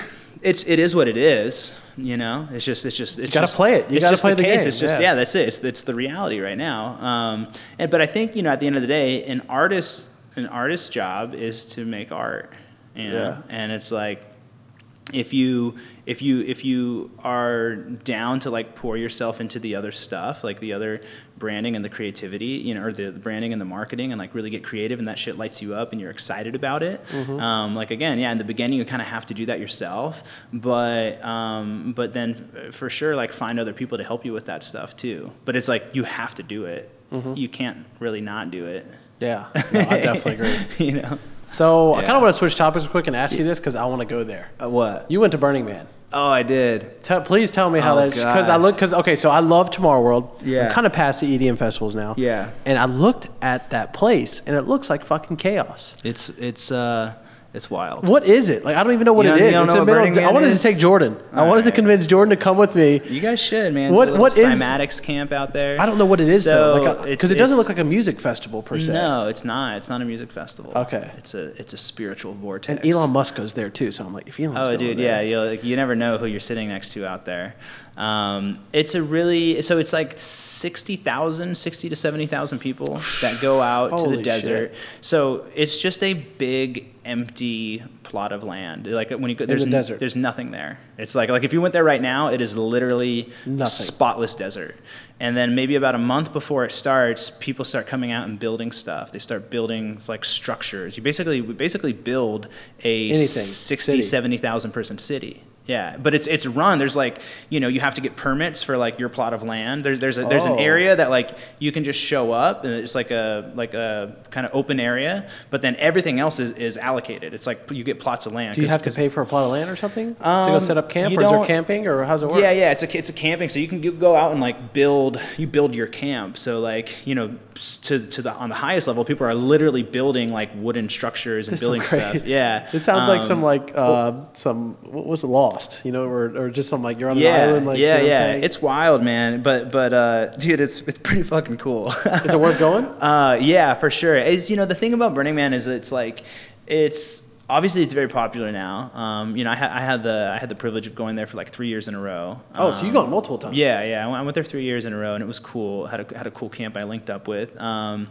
it's it is what it is. You know, it's just it's just it's gotta just, play it. You gotta play the case. game, It's just yeah. yeah. that's it. It's it's the reality right now. Um, and but I think you know at the end of the day, an artist an artist's job is to make art. You know? Yeah. and it's like if you if you if you are down to like pour yourself into the other stuff like the other branding and the creativity you know or the, the branding and the marketing and like really get creative and that shit lights you up and you're excited about it Mm-hmm. um, like again yeah in the beginning you kind of have to do that yourself but um, but then f- for sure like find other people to help you with that stuff too but it's like you have to do it Mm-hmm. you can't really not do it Yeah, no, I definitely agree. you know So I kind of want to switch topics real quick and ask you this because I want to go there. uh, what You went to Burning Man. oh i did Tell, please tell me how Oh, that because I look because okay, so I love Tomorrow World. Yeah. I'm kind of past the EDM festivals now. Yeah. And I looked at that place and it looks like fucking chaos. it's it's uh it's wild What is it? Like I don't even know what You it don't- is. It's a middle. I wanted is? to take Jordan. I All wanted to convince Jordan to come with me. You guys should, man. What- what is- cymatics camp out there? I don't know what it is though, So, like because it doesn't look like a music festival per se. No, it's not. It's not a music festival. Okay. It's a it's a spiritual vortex. And Elon Musk goes there too, so I'm like, if Elon's Oh, going dude, there, yeah, you like, you never know who you're sitting next to out there. Um, it's a really so it's like 60,000, 60 to 70,000 people that go out to the desert. shit. So it's just a big empty plot of land. Like when you go, there's the n- there's nothing there. It's like like if you went there right now, it is literally Nothing. spotless desert. And then maybe about a month before it starts, people start coming out and building stuff. They start building like structures. You basically we basically build a Anything. 60, City. 70,000 person city. Yeah, but it's it's run. There's like you know you have to get permits for like your plot of land. There's there's a, there's Oh. an area that like you can just show up and it's like a like a kind of open area. But then everything else is, is allocated. It's like you get plots of land. Do you have to pay for a plot of land or something to go Um, set up camp, or is there camping, or how's it work? Yeah, yeah, it's a it's a camping, so you can go out and like build you build your camp. So like you know to to the on the highest level, people are literally building like wooden structures and so building stuff. Yeah, It sounds like Um, some like uh, some what was it, Lost, you know, or, or just some like you're on an yeah, island, like yeah, you know yeah. It's wild, man. But but uh, dude, it's it's pretty fucking cool. Is it worth going? Uh, yeah, for sure. Is you know the thing about Burning Man is it's like it's obviously it's very popular now. Um, you know, I, ha- I had the I had the privilege of going there for like three years in a row. Oh, so you've Um, gone multiple times. Yeah, yeah. I went, I went there three years in a row, and it was cool. Had a had a cool camp I linked up with. Um,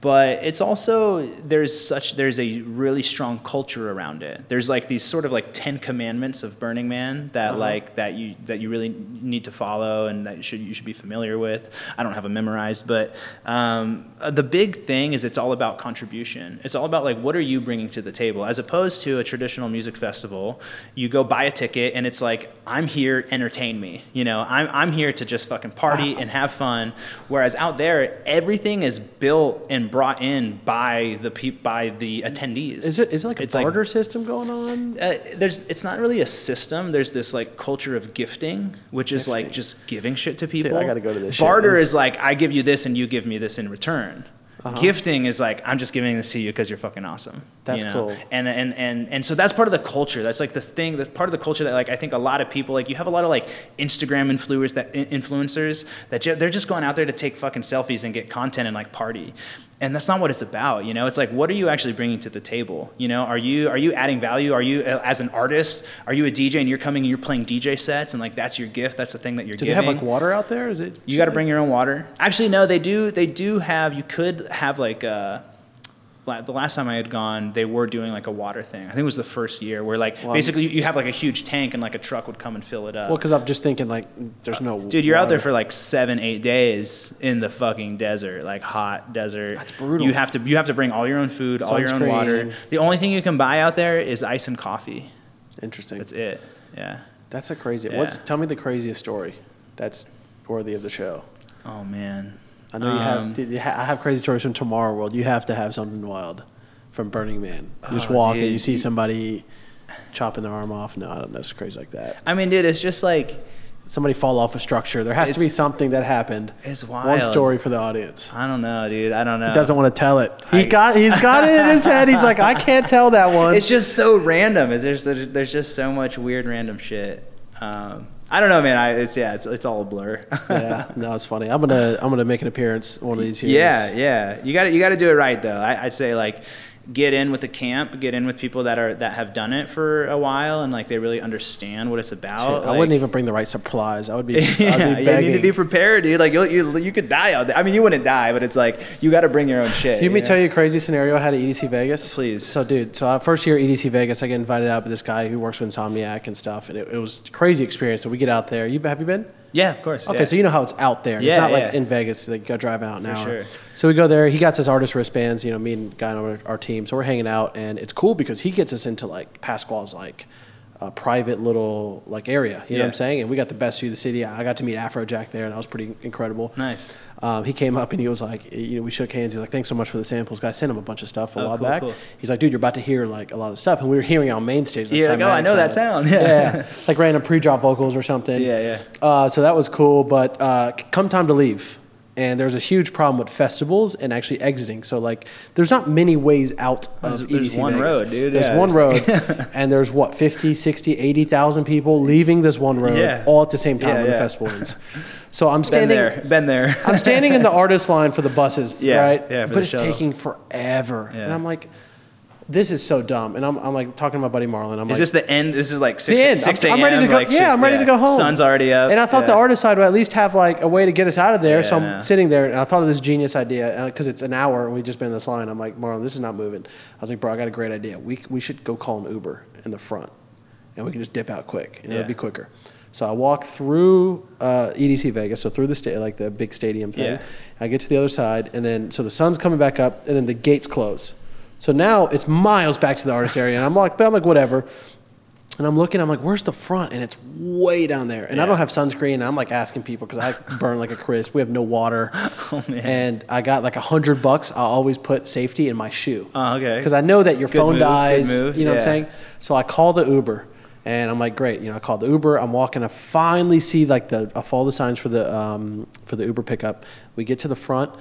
but it's also there's such there's a really strong culture around it. There's like these sort of like Ten Commandments of Burning Man that Uh-huh. like that you that you really need to follow and that you should you should be familiar with. I don't have them memorized, but um, uh, the big thing is it's all about contribution. It's all about like what are you bringing to the table, as opposed to a traditional music festival. You go buy a ticket and it's like I'm here, entertain me. You know, I'm I'm here to just fucking party and have fun. Whereas out there, everything is built and brought in by the peop by the attendees. Is it is it like a It's barter system going on? uh, there's it's not really a system. There's this like culture of gifting, which is like just giving shit to people. I gotta go to this Barter man. is like I give you this and you give me this in return. Uh-huh. Gifting is like I'm just giving this to you because you're fucking awesome. That's you know? cool. And and and and so that's part of the culture. That's like the thing. That's part of the culture that like I think a lot of people like. You have a lot of like Instagram influencers that influencers that they're just going out there to take fucking selfies and get content and like party. And that's not what it's about, you know. It's like, what are you actually bringing to the table? You know, are you are you adding value? Are you uh, as an artist? Are you a DJ and you're coming and you're playing DJ sets and like that's your gift? That's the thing that you're Do they have like water out there? Is it? You got to bring your own water. Actually, no, they do. They do have. You could have like a. The last time I had gone, they were doing like a water thing. I think it was the first year where like Wow. basically you have like a huge tank and like a truck would come and fill it up. Well, because I'm just thinking like there's no. Uh, dude, you're out there for like seven, eight days in the fucking desert, like hot desert. That's brutal. You have to you have to bring all your own food, all your own water. The only thing you can buy out there is ice and coffee. Interesting. That's it. Yeah. That's a crazy. Yeah. What's tell me the craziest story that's worthy of the show? Oh man. I know you Um, have. dude, you ha- I have crazy stories from Tomorrow World. You have to have something wild from Burning Man. You just Oh, walk and you see somebody chopping their arm off. No, I don't know. It's crazy like that. I mean, dude, it's just like Somebody fall off a structure. There has to be It's- something that happened. it's wild. One wild. story for the audience. I don't know, dude. I don't know. He doesn't want to tell it. He I- got. He's got it in his head. He's like, I can't tell that one. It's just so random. Just, there's, there's just so much weird random shit. Um, I don't know, man. I, it's yeah, it's, it's all a blur. yeah, no, it's funny. I'm gonna I'm gonna make an appearance one of these years. yeah, yeah. You got to you got to do it right though. I, I'd say like get in with the camp, get in with people that are that have done it for a while and like they really understand what it's about. Dude, I Like- wouldn't even bring the right supplies. I would be. I'd yeah, be you need to be prepared, dude. Like you, you, you could die out there. I mean, you wouldn't die, but it's like you got to bring your own shit. Let me know? tell you a crazy scenario I had at EDC Vegas. Please. So, dude, so uh, first year at EDC Vegas, I get invited out by this guy who works with Insomniac and stuff, and it, it was a crazy experience. So we get out there. You have you been? Yeah, of course. Okay, yeah. so you know how it's out there. Yeah, it's Yeah, not like in Vegas. Like go drive out now. sure. So we go there. He got his artist wristbands. You know, me and guy on our, our team. So we're hanging out, and it's cool because he gets us into like Pasquale's like. A private little like area, you know what I'm saying? And we got the best view of the city. I got to meet Afrojack there, and that was pretty incredible. Nice. Um, he came up and he was like, you know, we shook hands. He's like, thanks so much for the samples. Guy sent him a bunch of stuff a Oh, while cool, back. cool. He's like, dude, you're about to hear like a lot of stuff, and we were hearing it on main stage. Yeah, like, oh, I know that sound. Yeah. like random pre-drop vocals or something. Yeah, yeah. Uh, so that was cool. But uh, come time to leave, and there's a huge problem with festivals and actually exiting. So like, there's not many ways out of There's- there's one Vegas. road, dude. There's Yeah, one road, and there's what 50, 60, 80,000 people leaving this one road Yeah. all at the same time Yeah, when the yeah. festival ends. So I'm Been standing. there. Been there. I'm standing in the artist line for the buses, Yeah, right? yeah, for but it's shuttle. taking forever, and I'm like, this is so dumb. And I'm, I'm like talking to my buddy Marlon. I'm like, Is like, this the end? This is like six, the end. 6 I'm, a.m. I'm ready to go. like, yeah, I'm ready to go home. Sun's already up. And I thought the artist side would at least have like a way to get us out of there. Yeah. so I'm sitting there, and I thought of this genius idea uh, because it's an hour, and we've just been in this line. I'm like, Marlon, this is not moving. I was like, bro, I got a great idea. We we should go call an Uber in the front, and we can just dip out quick, and Yeah. it'll be quicker. So I walk through uh, EDC Vegas, so through the sta- like the big stadium thing. Yeah. I get to the other side, and then so the sun's coming back up, and then the gates close. So now it's miles back to the artist area, and I'm like, but I'm like, whatever. And I'm looking, I'm like, where's the front? And it's way down there. And I don't have sunscreen. And I'm like asking people because I burn like a crisp. We have no water. Oh, man. And I got like a hundred bucks. I always put safety in my shoe. Oh, okay. Because I know that your Good phone move, good dies. move, You know what. I'm saying? So I call the Uber. And I'm like, great. You know, I called the Uber. I'm walking. I finally see like the. I follow the signs for the um, for the Uber pickup. We get to the front,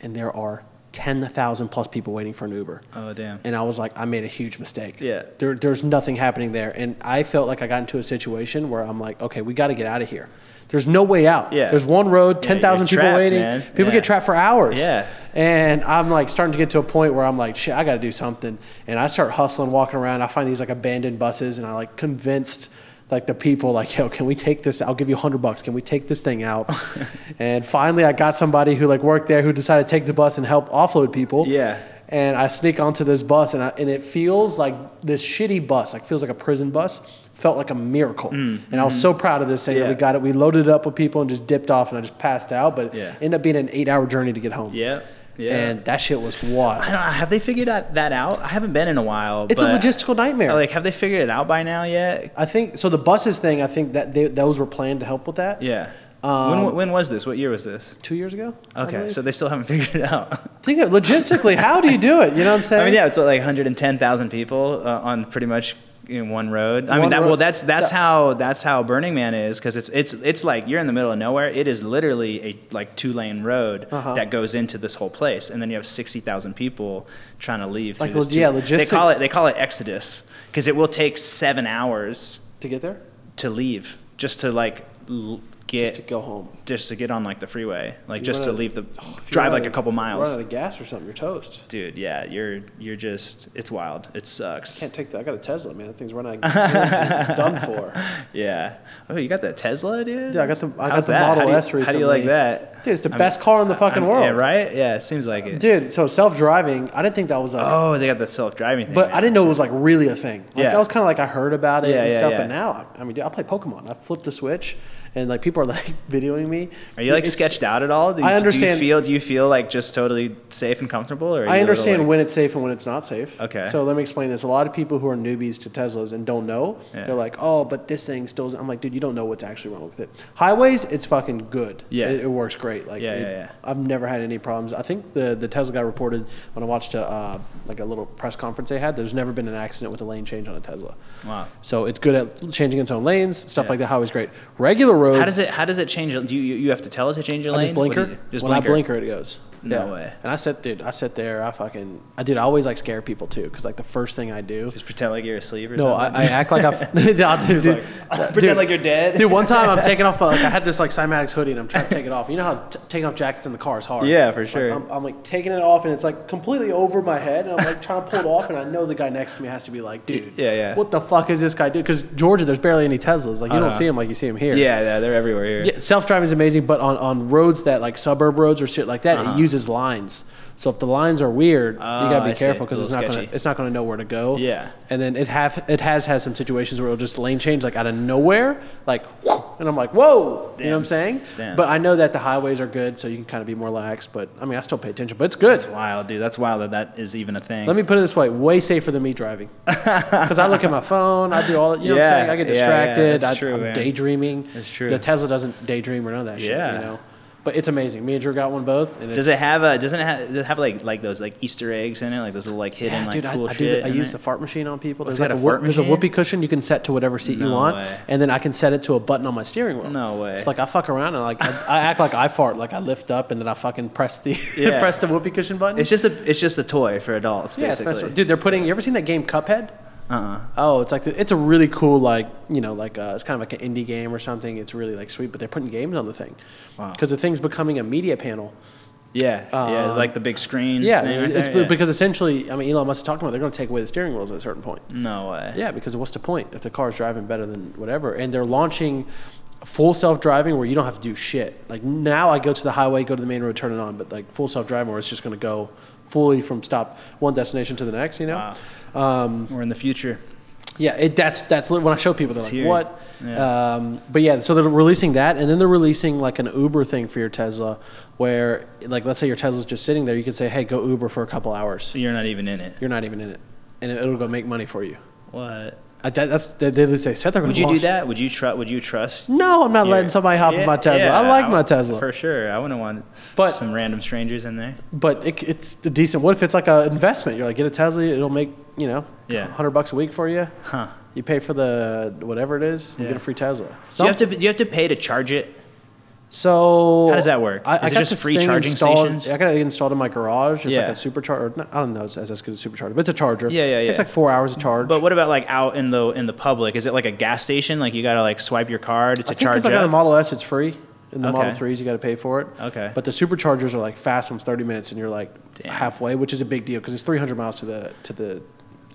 and there are 10,000 plus people waiting for an Uber. Oh damn. And I was like, I made a huge mistake. Yeah. There, there's nothing happening there. And I felt like I got into a situation where I'm like, okay, we got to get out of here. There's no way out. Yeah. There's one road, 10,000 you're people trapped, waiting. man. People Yeah. get trapped for hours. Yeah. And I'm like starting to get to a point where I'm like, shit, I got to do something. And I start hustling, walking around. I find these like abandoned buses, and I like convinced like the people like, yo, can we take this? I'll give you a hundred bucks. Can we take this thing out? and finally, I got somebody who like worked there who decided to take the bus and help offload people. Yeah. And I sneak onto this bus, and I, and it feels like this shitty bus, like feels like a prison bus. Felt like a miracle, and I was so proud of this thing that we Mm, mm-hmm. Yeah. got it. We loaded it up with people and just dipped off, and I just passed out. But Yeah. ended up being an eight-hour journey to get home. Yeah. Yeah. And that shit was wild. I don't. Have they figured that, that out? I haven't been in a while. It's a logistical nightmare. Like, have they figured it out by now yet? I think so. The buses thing, I think that they, those were planned to help with that. Yeah. Um, when, when was this? What year was this? Two years ago. Okay, so they still haven't figured it out. think of logistically, how do you do it? You know what I'm saying? I mean, yeah, it's like 110,000 people uh, on pretty much in one road. I One mean, that, road- well, that's that's that- how that's how Burning Man is because it's it's it's like you're in the middle of nowhere. It is literally a like two lane road Uh-huh. that goes into this whole place, and then you have 60,000 people trying to leave. Like, yeah, two- They call it they call it Exodus because it will take seven hours to get there, to leave just to like l- get just to go home. just to get on like the freeway, like You just to out- leave the you drive like a couple Run miles. out of gas or something, you're toast. Dude, yeah, you're you're just it's wild. It sucks. I Can't take that. I got a Tesla, man. That thing's running. Out of gas. it's done for. Yeah. Oh, you got that Tesla, dude? Yeah, I got the- I got the that? Model you- S How do you like that? Dude, it's the I'm- best car in the fucking I'm- world. Yeah, right? Yeah, it seems like it. Dude, so self-driving, I didn't think that was like, Oh, they got the self-driving thing. but man. I didn't know it was like really a thing. Like Yeah. that was kind of like I heard about it Yeah, and yeah, stuff, but now, I mean, dude, I play Pokemon. I flipped the switch, and like people are like videoing me. Are you like It's- sketched out at all? Do you, I understand- Do you feel? Do you feel like just totally safe and comfortable? Or are you a I little, understand like- when it's safe and when it's not safe. Okay. So let me explain this. A lot of people who are newbies to Teslas and don't know, Yeah. they're like, "Oh, but this thing still." I'm like, "Dude, you don't know what's actually wrong with it." Highways, it's fucking good. Yeah. It, it works great. Like, Yeah, it- yeah, yeah. I've never had any problems. I think the the Tesla guy reported when I watched a uh, like a little press conference they had. There's never been an accident with a lane change on a Tesla. Wow. So it's good at changing its own lanes, stuff Yeah. like that. Highway's great. Regular roads. How does it? How does it change? Do you you have to tell it to change your I lane? just blinker. you? Just when blinker. I blinker, it goes. No way. And I sit, dude. I sit there. I fucking. I did. I always like scare people too, because like the first thing I do. Just pretend like you're asleep or No, I, something. I act like I've. I'll do, dude, pretend dude, like you're dead. Dude, one time I'm taking off, my, like I had this like Cymatics hoodie and I'm trying to take it off. You know how t- taking off jackets in the car is hard. Yeah, for Like, sure. I'm, I'm like taking it off and it's like completely over my head and I'm like trying to pull it off and I know the guy next to me has to be like, dude, Yeah, yeah. what the fuck is this guy doing? Because Georgia, there's barely any Teslas. Like you don't Uh-huh. see them like you see them here. yeah, yeah, they're everywhere here. Yeah, self-driving is amazing, but on, on roads that like suburb roads or shit like that, Uh-huh. it uses lines. So if the lines are weird, Oh, you gotta ah, be I careful because it's not little gonna it's not gonna know where to go. Yeah. And then it have it has had some situations where it'll just lane change like out of nowhere, like, and I'm like, whoa, you know what I'm saying? Damn. But I know that the highways are good, so you can kind of be more lax. But I mean, I still pay attention, but it's good. That's wild, dude. That's wild that that is even a thing. Let me put it this way: way safer than me driving, because I look at my phone, I do all. You know what I'm saying? I get yeah, yeah, distracted. that's I, true, I'm man. daydreaming. That's true. The Tesla doesn't daydream or none of that shit. Yeah. You know, but it's amazing. Me and Drew got one both. And Does it have a? Doesn't it have? Does it have like like those like Easter eggs in it? Like those little like hidden Yeah, like dude, cool I, I, shit. the, I use it? the fart machine on people. There's like a whoop- there's a whoopee cushion you can set to whatever seat you want, way. and then I can set it to a button on my steering wheel. No way. It's like I fuck around and like I, I act like I fart, like I lift up and then I fucking press the Yeah. press the whoopee cushion button. It's just a it's just a toy for adults yeah, basically. dude. They're putting. You ever seen that game Cuphead? Uh-uh. Oh, it's like the, it's a really cool like you know like uh, it's kind of like an indie game or something. It's really like sweet, but they're putting games on the thing Wow. because the thing's becoming a media panel. Yeah, yeah, Um, like the big screen. Yeah, right it's yeah. because essentially, I mean, Elon Musk is talking about they're going to take away the steering wheels at a certain point. no way. Yeah, because what's the point if the car's driving better than whatever? And they're launching full self driving where you don't have to do shit. Like now, I go to the highway, go to the main road, turn it on, but like full self driving where it's just going to go fully from stop one destination to the next. You know? Um, We're in the future. yeah, it, that's that's when I show people they're It's like, here. what? Yeah. Um, but yeah, so they're releasing that, and then they're releasing like an Uber thing for your Tesla, where like let's say your Tesla's just sitting there, you can say, hey, go Uber for a couple hours. So you're not even in it. You're not even in it, and it'll go make money for you. What? I, that, that's they, they say said they're going Would you do that? Would you trust? Would you trust? No, I'm not your- letting somebody hop in my Tesla. yeah, I like I my Tesla, for sure. I wouldn't want But- some random strangers in there. but it, it's a decent. What if it's like an investment? You're like, get a Tesla, it'll make you know, Yeah. hundred bucks a week for you. Huh? You pay for the whatever it is, you Yeah. get a free Tesla. So you have to you have to pay to charge it. So How does that work? I, Is I it got just free charging stations? I got it installed in my garage. It's Yeah. like a supercharger. I don't know it's as good as a supercharger, but it's a charger. Yeah, yeah, yeah. like four hours to charge. But what about like out in the in the public? Is it like a gas station? Like you gotta like swipe your card to I think charge I got a? Model S, it's free. In the Model 3s, you got to pay for it. Okay. But the superchargers are like fast ones, 30 minutes, and you're like Damn. halfway, which is a big deal because it's 300 miles to the to the,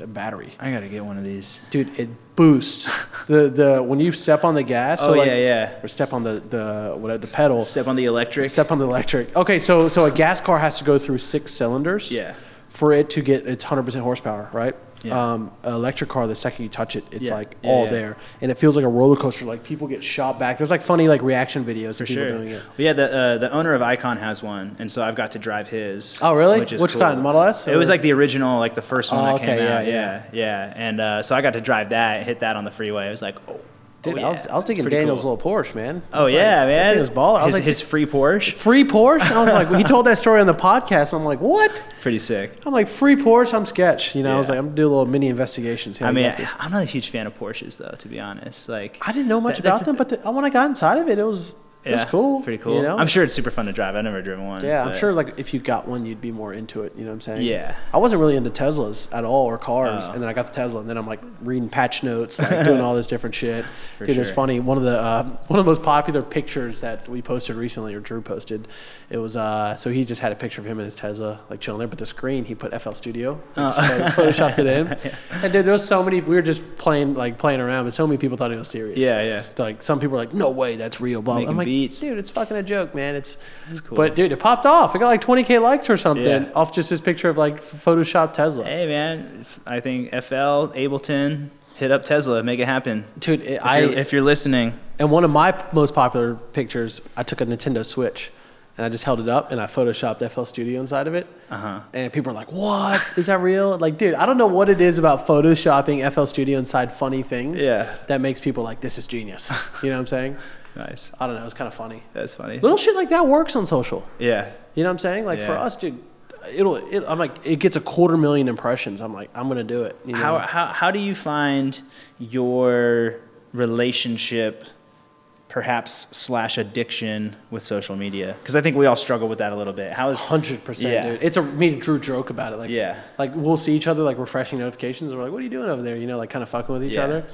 battery. I gotta get one of these. Dude, it boosts the the when you step on the gas. Oh, so like, yeah, yeah. Or step on the the whatever the pedal. Step on the electric. Step on the electric. Okay, so so a gas car has to go through six cylinders. Yeah. For it to get its 100% horsepower, right? Yeah. Um, an electric car, the second you touch it, it's Yeah, like yeah, all there, and it feels like a roller coaster. Like people get shot back. There's like funny like reaction videos For sure. doing it. Well, yeah, the uh, the owner of Icon has one, and so I've got to drive his. Oh, really? Which is Which cool. kind? Model S It was like the original, like the first one Oh, that came okay, yeah, out. Yeah, yeah, And uh, so I got to drive that, hit that on the freeway. I was like, oh, Oh, Dude, oh, I was yeah. I was It's digging Daniel's cool. little Porsche, man. I Oh was like, yeah, man. was baller. I was his, like, his free Porsche, free Porsche. I was like, he told that story on the podcast. I'm like, what? pretty sick. I'm like, free Porsche. I'm sketch. You know, I was like, I'm gonna do a little mini investigations. I mean, got. I'm not a huge fan of Porsches though, to be honest. Like, I didn't know much that- about them, but the, when I got inside of it, it was it was cool. pretty cool. You know, I'm sure it's super fun to drive. I've never driven one. Yeah, I'm sure. Like if you got one, you'd be more into it. You know what I'm saying? Yeah. I wasn't really into Teslas at all or cars, Oh. and then I got the Tesla, and then I'm like reading patch notes, like doing all this different shit. For Dude, it's funny. One of the uh, one of the most popular pictures that we posted recently, or Drew posted, it was uh, so he just had a picture of him in his Tesla, like chilling there, but the screen he put FL Studio, Oh. just photoshopped it in, and dude, there was so many. We were just playing like playing around, but so many people thought it was serious. Yeah, yeah. Like some people were like, "No way, that's real." Blah. blah. Making I'm like, beats. dude, it's fucking a joke, man. It's That's cool. but dude, it popped off. It got like 20k likes or something Yeah. off just this picture of like Photoshop Tesla. Hey man, I think FL Ableton hit up Tesla, make it happen. Dude, it, If, I you're, if you're listening, and one of my most popular pictures, I took a Nintendo Switch and I just held it up and I photoshopped FL Studio inside of it. uh huh. And people are like, "What? Is that real?" Like, dude, I don't know what it is about photoshopping FL Studio inside funny things. Yeah. That makes people like, "This is genius." You know what I'm saying? Nice. I don't know. It's kind of funny. That's funny. Little shit like that works on social. Yeah. You know what I'm saying? Like for us, dude, it'll. It, I'm like, it gets a quarter million impressions. I'm like, I'm gonna do it. You know? How, how, how do you find your relationship, perhaps slash addiction with social media? Because I think we all struggle with that a little bit. How is Hundred percent, Yeah. dude. It's a me and Drew joke about it. Like, Yeah. like we'll see each other like refreshing notifications. And we're like, "What are you doing over there?" You know, like kind of fucking with each Yeah. other.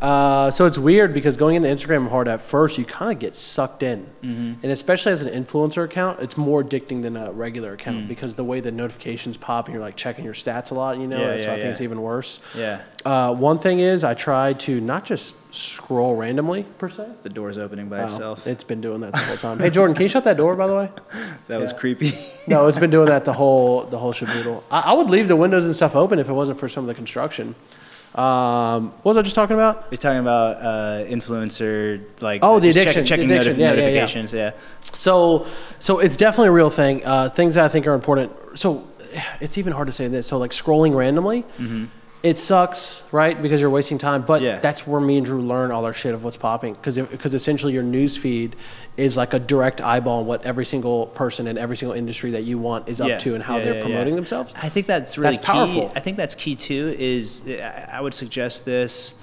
Uh, so it's weird because going into Instagram hard at first, you kind of get sucked in, Mm-hmm. and especially as an influencer account, it's more addicting than a regular account Mm. because the way the notifications pop and you're like checking your stats a lot. You know, Yeah, so yeah, I think yeah. it's even worse. yeah, Uh, one thing is I try to not just scroll randomly per se. the door's opening by Wow, itself? It's been doing that the whole time. Hey Jordan, can you shut that door by the way? that was creepy. No, it's been doing that the whole the whole shaboodle. I, I would leave the windows and stuff open if it wasn't for some of the construction. Um, what was I just talking about? You're talking about uh, influencer, like Oh, the just check- addiction, the checking addiction. notif- Yeah, yeah, yeah. notifications. Yeah, So, so it's definitely a real thing. Uh, things that I think are important. So, it's even hard to say this. So, like scrolling randomly, it sucks, right? Because you're wasting time. But. Yeah. that's where me and Drew learn all our shit of what's popping. Because because essentially your news feed is like a direct eyeball on what every single person in every single industry that you want is up Yeah, to and how yeah, they're promoting themselves. I think that's really That's key. powerful. I think that's key too. Is I I would suggest this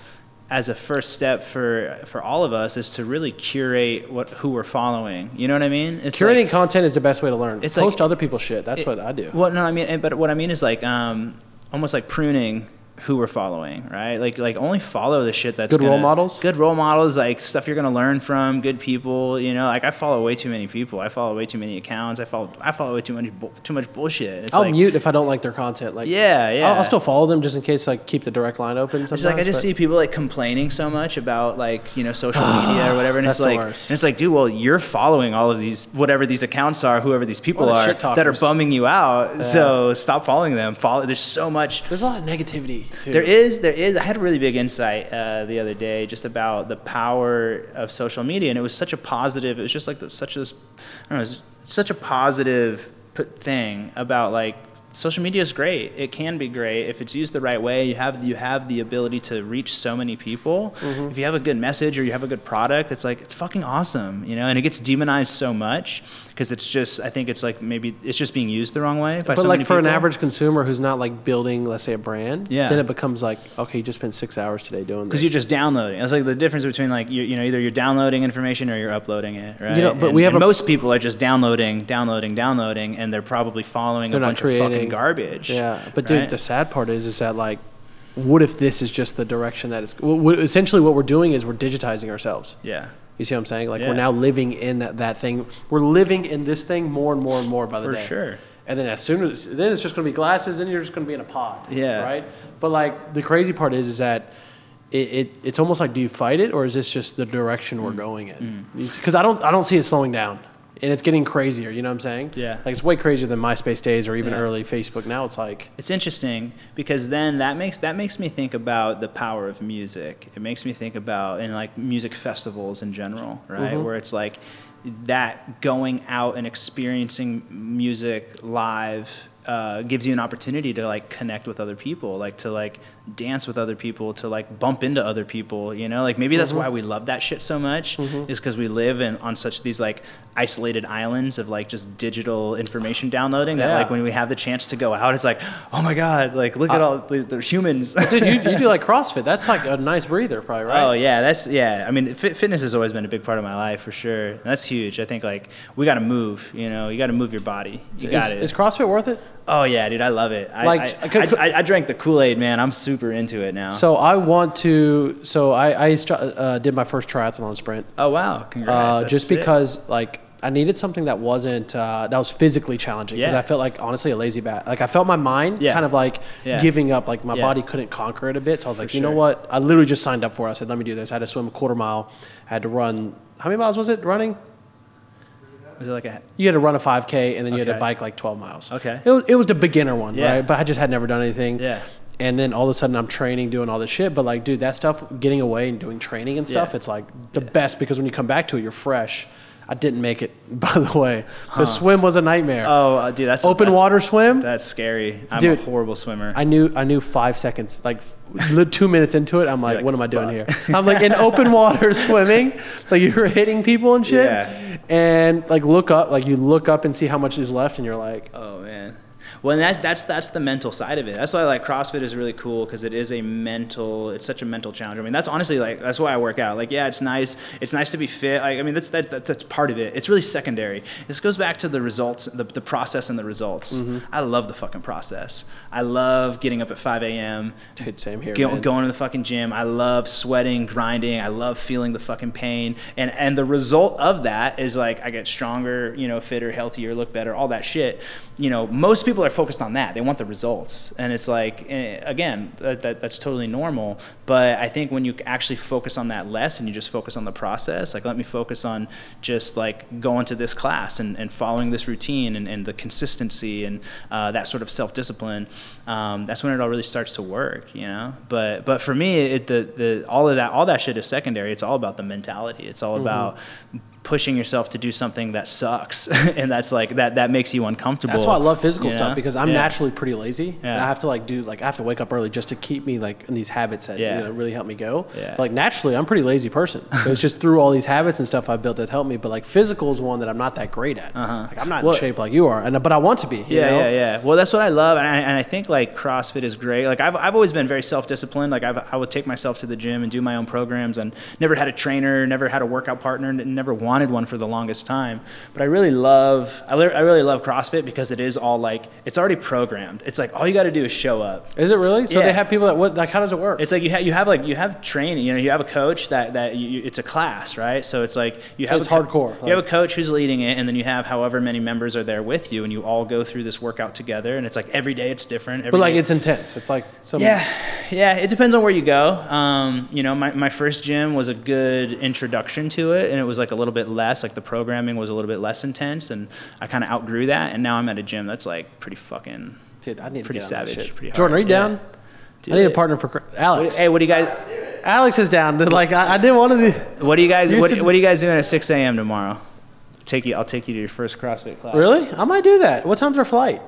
as a first step for for all of us is to really curate what who we're following. You know what I mean? It's Curating like- content is the best way to learn. It's Post like- other people's shit. That's It- what I do. Well, no, I mean, but what I mean is like um, almost like pruning who we're following, right? Like like only follow the shit that's Good role gonna- models? Good role models, like stuff you're gonna learn from. Good people, you know. Like I follow way too many people. I follow way too many accounts. I follow I follow way too much too much bullshit. It's I'll like, mute if I don't like their content. Like Yeah, yeah. I'll, I'll still follow them just in case like keep the direct line open. It's like I just but- see people like complaining so much about like you know social media or whatever, and it's like and it's like, dude, well, you're following all of these whatever these accounts are, whoever these people are that are bumming you out. So stop following them. Follow. There's so much. There's a lot of negativity too. There is, there is. I had a really big insight uh, the other day just about the power of social media, and it was such a positive. It was just like the, such this, I don't know, such a positive thing about like social media is great. It can be great if it's used the right way. You have you have the ability to reach so many people. Mm-hmm. If you have a good message or you have a good product, it's like it's fucking awesome, you know. And it gets demonized so much because it's just I think it's like maybe it's just being used the wrong way by But so like for an average consumer who's not like building, let's say, a brand, Yeah. then it becomes like, okay, you just spent six hours today doing this. because you're just downloading. It's like the difference between like you, you know either you're downloading information or you're uploading it, right? You know, but And- we have a- most people are just downloading, downloading, downloading, and they're probably following They're a bunch of fucking creating- garbage. Yeah, but dude, the sad part is, is that like, what if this is just the direction that is? Essentially, what we're doing is we're digitizing ourselves. yeah, You see what I'm saying? Like Yeah. we're now living in that, that thing. We're living in this thing more and more and more by the For day. sure. And then as soon as then it's just gonna be glasses, then you're just gonna be in a pod. Yeah. Right. But like the crazy part is, is that. It, it, it's almost like do you fight it or is this just the direction Mm. we're going in? Because I don't I don't see it slowing down, and it's getting crazier. You know what I'm saying? Yeah. Like it's way crazier than MySpace days or even Yeah. early Facebook. Now it's like It's interesting because then that makes that makes me think about the power of music. It makes me think about in like music festivals in general, right? Mm-hmm. Where it's like that going out and experiencing music live uh, gives you an opportunity to like connect with other people, like to like dance with other people, to like bump into other people. You know, like maybe that's Mm-hmm. why we love that shit so much is because we live in on such these like isolated islands of like just digital information downloading that like when we have the chance to go out, it's like, oh my god, like look at all the, the humans. Dude, you, you do like CrossFit. That's like a nice breather, probably, right? Oh yeah, that's yeah. I mean, fit, fitness has always been a big part of my life for sure. And that's huge. I think like we got to move. You know, you got to move your body. You got it. is CrossFit worth it? Oh yeah, dude, I love it. I, Like, I, I, I, drank the Kool Aid, man. I'm super into it now. So I want to. So I, I st- uh, did my first triathlon sprint. oh wow, congrats. Uh, just sick. because like I needed something that wasn't uh, that was physically challenging because Yeah. I felt like honestly a lazy bat. Like I felt my mind Yeah. kind of like Yeah. giving up. Like my body couldn't conquer it a bit. So I was like, you know what? I literally just signed up for it. I said, let me do this. I had to swim a quarter mile. I had to run. How many miles was it running? Was it like a You had to run a 5K and then you had to bike like 12 miles. Okay. It was, it was the beginner one, Yeah. right? But I just had never done anything. Yeah. And then all of a sudden I'm training, doing all this shit. But like, dude, that stuff, getting away and doing training and stuff, Yeah. it's like the best because when you come back to it, you're fresh. I didn't make it, by the way. The swim was a nightmare. oh uh, dude, that's Open that's- water swim. That's scary. I'm Dude, a horrible swimmer. I knew I knew five seconds, like two minutes into it, I'm like, like, what am I doing "Fuck." here? I'm like in open water swimming, like you're hitting people and shit, Yeah. and like look up, like you look up and see how much is left, and you're like, Oh man. Well, and that's that's that's the mental side of it. That's why like CrossFit is really cool because it is a mental. It's such a mental challenge. I mean, that's honestly like that's why I work out. Like, yeah, it's nice. It's nice to be fit. Like, I mean, that's that, that, that's part of it. It's really secondary. This goes back to the results, the, the process and the results. Mm-hmm. I love the fucking process. I love getting up at 5 a.m. dude, same here. Go, going to the fucking gym. I love sweating, grinding. I love feeling the fucking pain. And and the result of that is like I get stronger, you know, fitter, healthier, look better, all that shit. You know, most people are focused on that. They want the results. And it's like eh, again, that, that, that's totally normal, but I think when you actually focus on that less and you just focus on the process, like let me focus on just like going to this class and, and following this routine and, and the consistency and uh, that sort of self-discipline, um, that's when it all really starts to work, you know. But but for me, it, the the all of that all that shit is secondary. It's all about the mentality. It's all about pushing yourself to do something that sucks and that's like that that makes you uncomfortable. That's why I love physical you stuff because I'm Yeah. naturally pretty lazy, and I have to like do like I have to wake up early just to keep me like in these habits that Yeah. you know really help me go. Yeah. But, like naturally, I'm a pretty lazy person. So it's just through all these habits and stuff I built that help me. But like physical is one that I'm not that great at. Uh-huh. Like I'm not Well- in shape like you are, and but I want to be. you Yeah, know? yeah, yeah. Well, that's what I love, and I, and I think like CrossFit is great. Like I've, I've always been very self-disciplined. Like I've, I would take myself to the gym and do my own programs, and never had a trainer, never had a workout partner, and never wanted one for the longest time. But I really love, I, I really love CrossFit because it is all like it's already programmed. It's like all you got to do is show up. Is it really? So Yeah. they have people that what like how does it work? It's like you have you have like you have training. You know, you have a coach that that you, it's a class, right? So it's like you have It's co- hardcore, You have a coach who's leading it, and then you have however many members are there with you, and you all go through this workout together. And it's like every day it's different. Every but like day- it's intense. It's like some yeah, yeah. It depends on where you go. Um, you know, my, my first gym was a good introduction to it, and it was like a little bit less. Like the programming was a little bit less intense, and I kind of outgrew that. And now I'm at a gym that's like pretty fucking. Dude, I need Pretty get savage, shit. pretty Jordan, are hard, you yeah. down? Do I need a partner for Cr- What, Alex. hey, what do you guys? Alex is down. Like I, I didn't want to. What do you guys? What, used what are you guys doing at 6 a.m. tomorrow? Take you. I'll take you to your first CrossFit class. Really? I might do that. What time's our flight?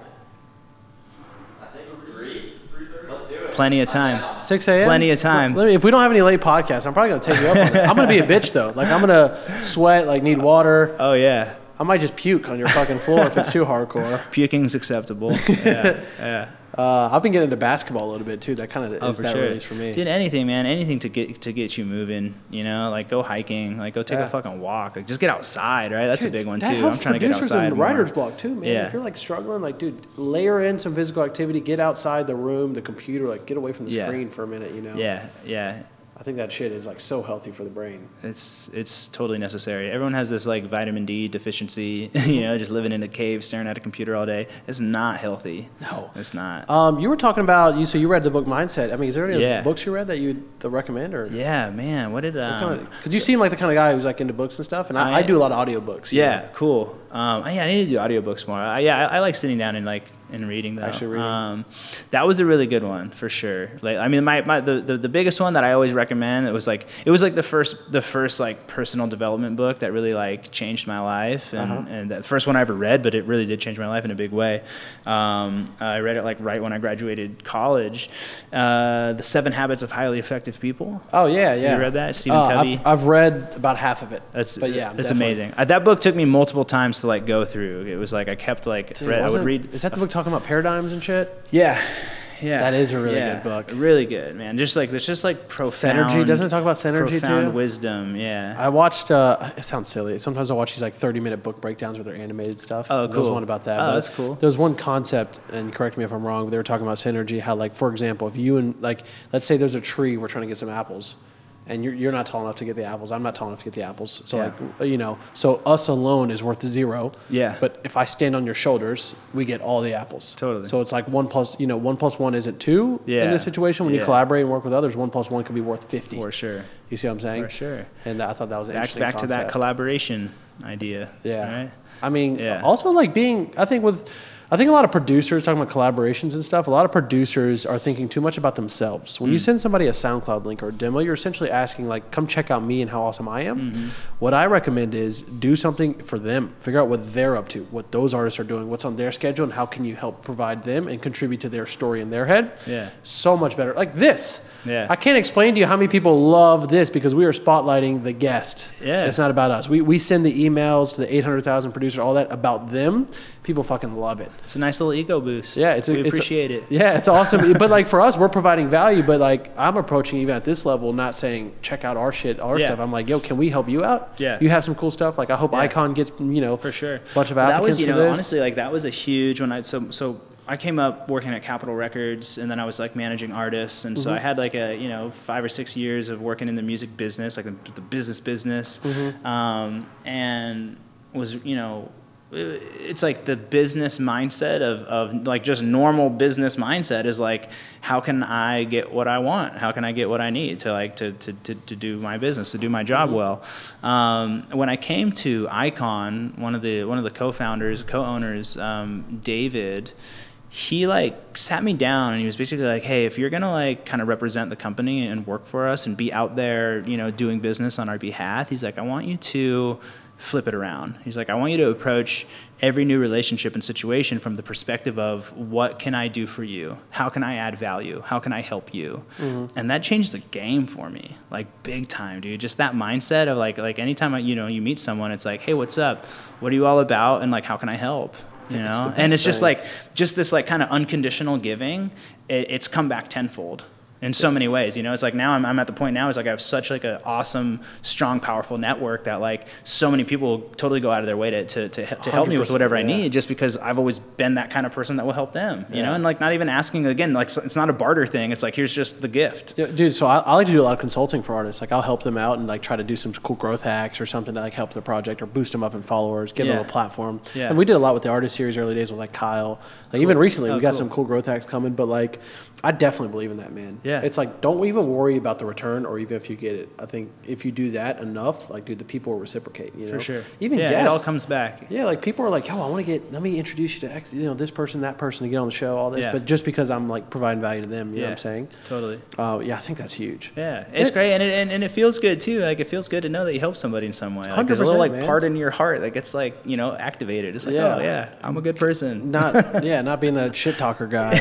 Plenty of time. 6 a.m. Plenty of time. Let me, if we don't have any late podcasts, I'm probably gonna take you up on it. I'm gonna be a bitch though. Like I'm gonna sweat, like need water. Oh yeah, I might just puke on your fucking floor if it's too hardcore. puking's acceptable. Yeah, yeah. Uh, I've been getting into basketball a little bit too. That kind of Oh, is for that sure. release for me. Dude, anything, man. Anything to get to get you moving. You know, like go hiking, like go take Yeah. a fucking walk, like just get outside, right? That's Dude, a big one too. I'm trying to get outside. and writer's block too, man. Yeah. If you're like struggling, like dude, layer in some physical activity. Get outside the room, the computer, like get away from the Yeah. screen for a minute. You know. Yeah, yeah. I think that shit is like so healthy for the brain. It's it's totally necessary. Everyone has this like vitamin D deficiency, you know, just living in a cave, staring at a computer all day. It's not healthy. No. it's not. Um, you were talking about you. So you read the book Mindset. I mean, is there any Yeah. books you read that you recommend or? yeah, man. What did um? Because you seem like the kind of guy who's like into books and stuff, and I, I, I- do a lot of audiobooks. Yeah, know? cool. Um, yeah, I need to do audiobooks more. I, yeah, I, I like sitting down and like and reading though. Actually reading. Um, that was a really good one for sure. Like, I mean, my, my the, the, the biggest one that I always recommend. It was like it was like the first the first like personal development book that really like changed my life, and Uh-huh. and the first one I ever read, but it really did change my life in a big way. Um, I read it like right when I graduated college. Uh, the Seven Habits of Highly Effective People. Oh yeah, yeah. You read that? Stephen Uh, Covey? I've, I've read about half of it. That's but yeah, it's amazing. Uh, that book took me multiple times to like go through. It was like I kept like Dude, read, I would read. Is that the book talking about paradigms and shit? Yeah, yeah. That is a really yeah. good book. Really good, man. Just like it's just like profound. Synergy doesn't it talk about synergy profound too? wisdom. Yeah. I watched. Uh, it sounds silly. Sometimes I watch these like thirty-minute book breakdowns where they're animated stuff. Oh, cool. There was one about that. Oh, but that's cool. There was one concept, and correct me if I'm wrong. But they were talking about synergy. How, like, for example, if you and like, let's say there's a tree, we're trying to get some apples, and you're, you're not tall enough to get the apples. I'm not tall enough to get the apples. So Yeah. like, you know, so us alone is worth zero. Yeah. But if I stand on your shoulders, we get all the apples. Totally. So it's like one plus, you know, one plus one isn't two yeah. in this situation. When you collaborate and work with others, one plus one could be worth fifty. for sure. You see what I'm saying? For sure. And I thought that was an Back interesting back to that collaboration idea. Yeah. Right. I mean, Yeah. also like being, I think with, I think a lot of producers talking about collaborations and stuff. A lot of producers are thinking too much about themselves. When you send somebody a SoundCloud link or a demo, you're essentially asking like, "Come check out me and how awesome I am." Mm-hmm. What I recommend is do something for them. Figure out what they're up to, what those artists are doing, what's on their schedule, and how can you help provide them and contribute to their story in their head. Yeah. So much better. Like this. Yeah. I can't explain to you how many people love this because we are spotlighting the guest. Yeah. It's not about us. We, we send the emails to the 800,000 producers, all that about them. People fucking love it. It's a nice little ego boost. Yeah, it's a, we it's a- appreciate it. Yeah, it's awesome. but like for us, we're providing value. But like I'm approaching even at this level, not saying check out our shit, our Yeah. stuff. I'm like, yo, can we help you out? Yeah. You have some cool stuff. Like I hope Yeah. Icon gets you know for sure. a bunch of Well, applicants That was, you know, this. honestly, like that was a huge one. I so so I came up working at Capitol Records, and then I was like managing artists, and Mm-hmm. so I had like a you know five or six years of working in the music business, like the, the business business, Mm-hmm. um, and was you know. It's like the business mindset of, of like just normal business mindset is like how can I get what I want? How can I get what I need to like to, to, to, to do my business, to do my job well? Um, when I came to Icon, one of the one of the co-founders, co-owners, um, David, he like sat me down and he was basically like, "Hey, if you're gonna like kind of represent the company and work for us and be out there, you know, doing business on our behalf, he's like, I want you to." Flip it around. He's like, I want you to approach every new relationship and situation from the perspective of what can I do for you? How can I add value? How can I help you? And that changed the game for me, like big time, dude. Just that mindset of like, like anytime I, you know you meet someone, it's like, hey, what's up? What are you all about? And like, how can I help? You know, the and it's just thing. like just this like kind of unconditional giving. It, it's come back tenfold in so many ways you know it's like now I'm, I'm at the point now is like i have such like an awesome strong powerful network that like so many people totally go out of their way to, to, to, to help me with 100%, whatever i need just because i've always been that kind of person that will help them you know and like not even asking again like it's not a barter thing it's like here's just the gift Yeah, Dude, so I, I like to do a lot of consulting for artists. Like I'll help them out and like try to do some cool growth hacks or something to like help their project or boost them up in followers, give them a platform. Yeah. And we did a lot with the artist series early days with like Kyle. Like even recently, Oh, we got cool. some cool growth hacks coming. But like, I definitely believe in that, man. Yeah. It's like don't even worry about the return or even if you get it. I think if you do that enough, like dude, the people will reciprocate. You know, For sure. Even yeah, guests, it all comes back. Yeah, like people are like, "Yo, I want to get. Let me introduce you to X, you know this person, that person to get on the show, all this." Yeah. But just because I'm like providing value to them, you know what I'm saying? Totally. Uh, yeah, I think that's huge. Yeah, it's It- great, and it, and, and it feels good too. Like it feels good to know that you help somebody in some way. Like, there's a little like man. part in your heart that gets like you know activated. It's like, Yeah. oh yeah, I'm a good person. Not yeah, not being the shit talker guy.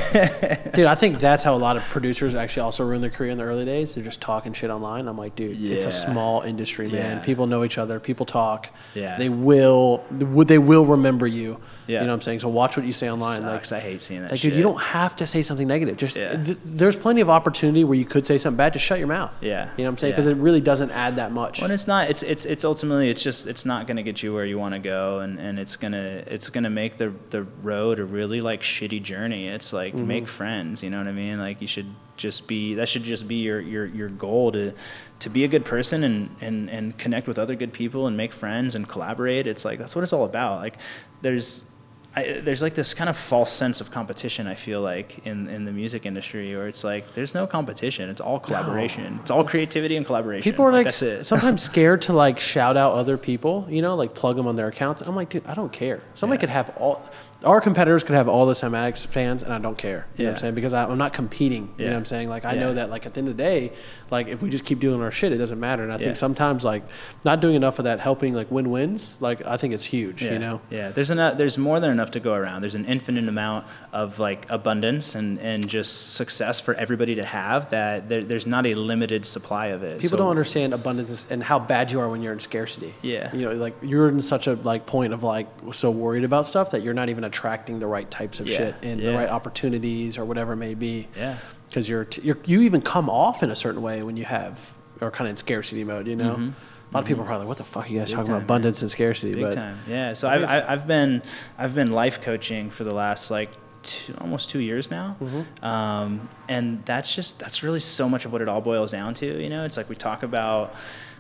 dude, I think that's how a lot of producers actually also ruin their career in the early days. They're just talking shit online. I'm like, dude, it's a small industry, man. Yeah. People know each other. People talk. Yeah. They will. They will remember you. Yeah. You know what I'm saying? So watch what you say online. Sucks. Like, I hate seeing that. like shit. dude, you don't have to say something negative. Just Yeah. th- there's plenty of opportunity where you could say something bad. Just shut your mouth. Yeah. You know what I'm saying? Yeah. Because it really doesn't add that much. When it's not, it's it's it's ultimately it's just it's not gonna get you where you want to go, and, and it's gonna it's gonna make the the road a really like shitty journey. It's like Mm-hmm. make friends, you know what I mean? Like you should just be that should just be your your your goal to to be a good person and and and connect with other good people and make friends and collaborate. It's like that's what it's all about. Like there's. I, there's like this kind of false sense of competition. I feel like in, in the music industry, where it's like there's no competition. It's all collaboration. It's all creativity and collaboration. People are like it. sometimes scared to like shout out other people, you know, like plug them on their accounts. I'm like, dude, I don't care. Somebody Yeah. could have all our competitors could have all the Cymatics fans, and I don't care. You know what I'm saying? Because I, I'm not competing. You know Yeah. what I'm saying? Like I Yeah. know that like at the end of the day, like if we just keep doing our shit, it doesn't matter. And I Yeah. think sometimes like not doing enough of that helping like win wins, like I think it's huge. Yeah, You know. Yeah, there's enough, there's more than enough to go around. There's an infinite amount of like abundance and, and just success for everybody to have. That there, there's not a limited supply of it. People So- don't understand abundance and how bad you are when you're in scarcity. Yeah. You know, like you're in such a like point of like so worried about stuff that you're not even attracting the right types of Yeah, shit and the right opportunities or whatever it may be. Yeah. Because you're, t- you're you even come off in a certain way when you have or kind of in scarcity mode. You know, a lot of people are probably like, "What the fuck are you guys Mm-hmm. Big talking time, about abundance and scarcity?" Big but time. Yeah. So I've, I've been I've been life coaching for the last like two, almost two years now, Mm-hmm. um, and that's just that's really so much of what it all boils down to. You know, it's like we talk about.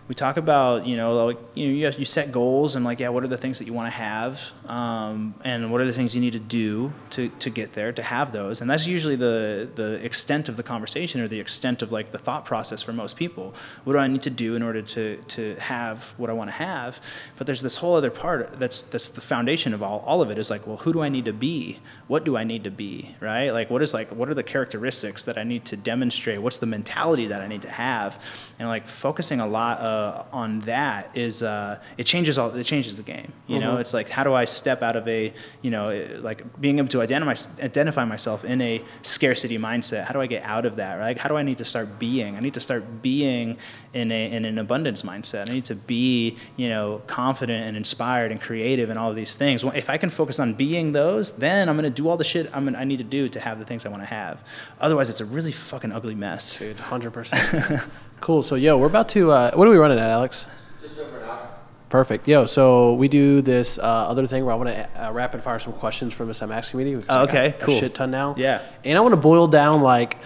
We talk about, you know, like you know, you, have, you set goals and like, yeah, what are the things that you want to have, um, and what are the things you need to do to, to get there to have those, and that's usually the the extent of the conversation or the extent of like the thought process for most people. What do I need to do in order to to have what I want to have? But there's this whole other part that's that's the foundation of all all of it is like, well, who do I need to be? What do I need to be? Right? Like, what is like what are the characteristics that I need to demonstrate? What's the mentality that I need to have? And like focusing a lot uh, on that is uh, it changes all it changes the game. You know, it's like how do I step out of a you know like being able to identify identify myself in a scarcity mindset. How do I get out of that? Right? How do I need to start being? I need to start being in a in an abundance mindset. I need to be you know confident and inspired and creative and all of these things. Well, If I can focus on being those, then I'm gonna do all the shit I'm gonna, I need to do to have the things I want to have. Otherwise, it's a really fucking ugly mess. dude, hundred percent. Cool. So, yo, we're about to. Uh, what are we running at, Alex? Just over an hour. Perfect. Yo, so we do this uh, other thing where I want to uh, rapid fire some questions from the Cymatics community. We've Oh, okay, got a cool. shit ton now. Yeah. And I want to boil down like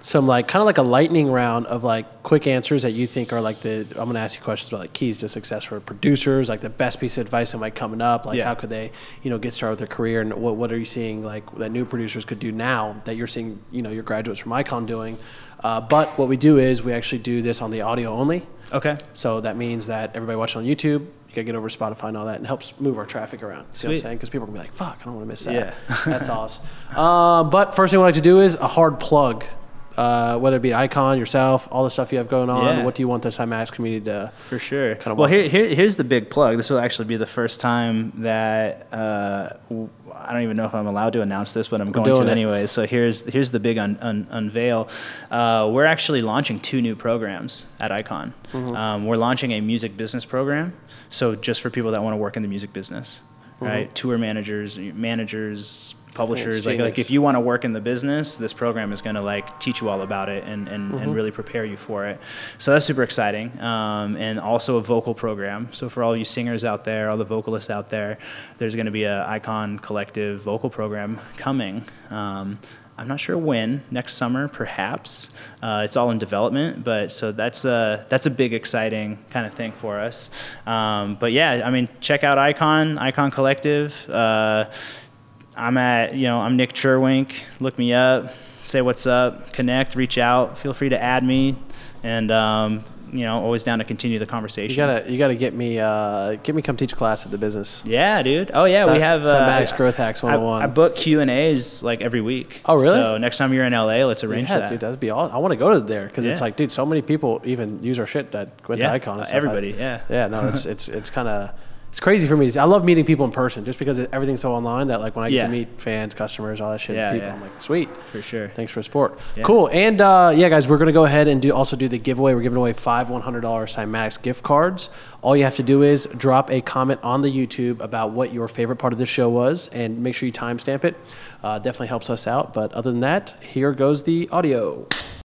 some like kind of like a lightning round of like quick answers that you think are like the. I'm going to ask you questions about like keys to success for producers, like the best piece of advice that might coming up, like Yeah. how could they, you know, get started with their career, and what what are you seeing like that new producers could do now that you're seeing, you know, your graduates from Icon doing. Uh, but what we do is we actually do this on the audio only. Okay. So that means that everybody watching on YouTube, you gotta get over Spotify and all that, and helps move our traffic around. See what I'm Sweet. saying? Because people are gonna be like, "Fuck, I don't want to miss that." Yeah. that's awesome. Uh, but first thing we like to do is a hard plug. Uh, whether it be Icon, yourself, all the stuff you have going on. Yeah. What do you want this Cymatics community to? For sure. Kinda well, here, here, here's the big plug. This will actually be the first time that uh, I don't even know if I'm allowed to announce this, but I'm going to it. anyway. So here's here's the big un, un, unveil. Uh, we're actually launching two new programs at Icon. Mm-hmm. Um, we're launching a music business program. So just for people that want to work in the music business, Mm-hmm. right? Tour managers, managers. Publishers, like, like if you want to work in the business, this program is going to like teach you all about it and, and, Mm-hmm. and really prepare you for it. So that's super exciting. Um, and also a vocal program. So for all you singers out there, all the vocalists out there, there's going to be a Icon Collective vocal program coming. Um, I'm not sure when. Next summer, perhaps. Uh, it's all in development, but so that's a that's a big, exciting kind of thing for us. Um, but yeah, I mean, check out Icon, Icon Collective. Uh, I'm at, you know, I'm Nik Cherwink. Look me up. say what's up, connect, reach out. Feel free to add me, and um, you know, always down to continue the conversation. You gotta, you gotta get me, uh, get me come teach a class at the business. Yeah, dude. Oh yeah, we have uh, Cymatics Growth Hacks 101. I book Q and A's like every week. Oh, really? So next time you're in LA, let's arrange yeah, that. dude, that'd be all. I want to go to there because it's like, dude, so many people even use our shit that went Yeah, to Icon. And uh, stuff. everybody, I- yeah. yeah. No, it's it's it's kind of it's crazy for me. I love meeting people in person just because everything's so online that like when I get Yeah. to meet fans, customers, all that shit, Yeah, people, yeah. I'm like, sweet. For sure. Thanks for support. Cool. And uh, yeah, guys, we're gonna go ahead and do also do the giveaway. We're giving away five one hundred dollars Cymatics gift cards. All you have to do is drop a comment on the YouTube about what your favorite part of this show was, and make sure you timestamp it. Uh, definitely helps us out. But other than that, here goes the audio.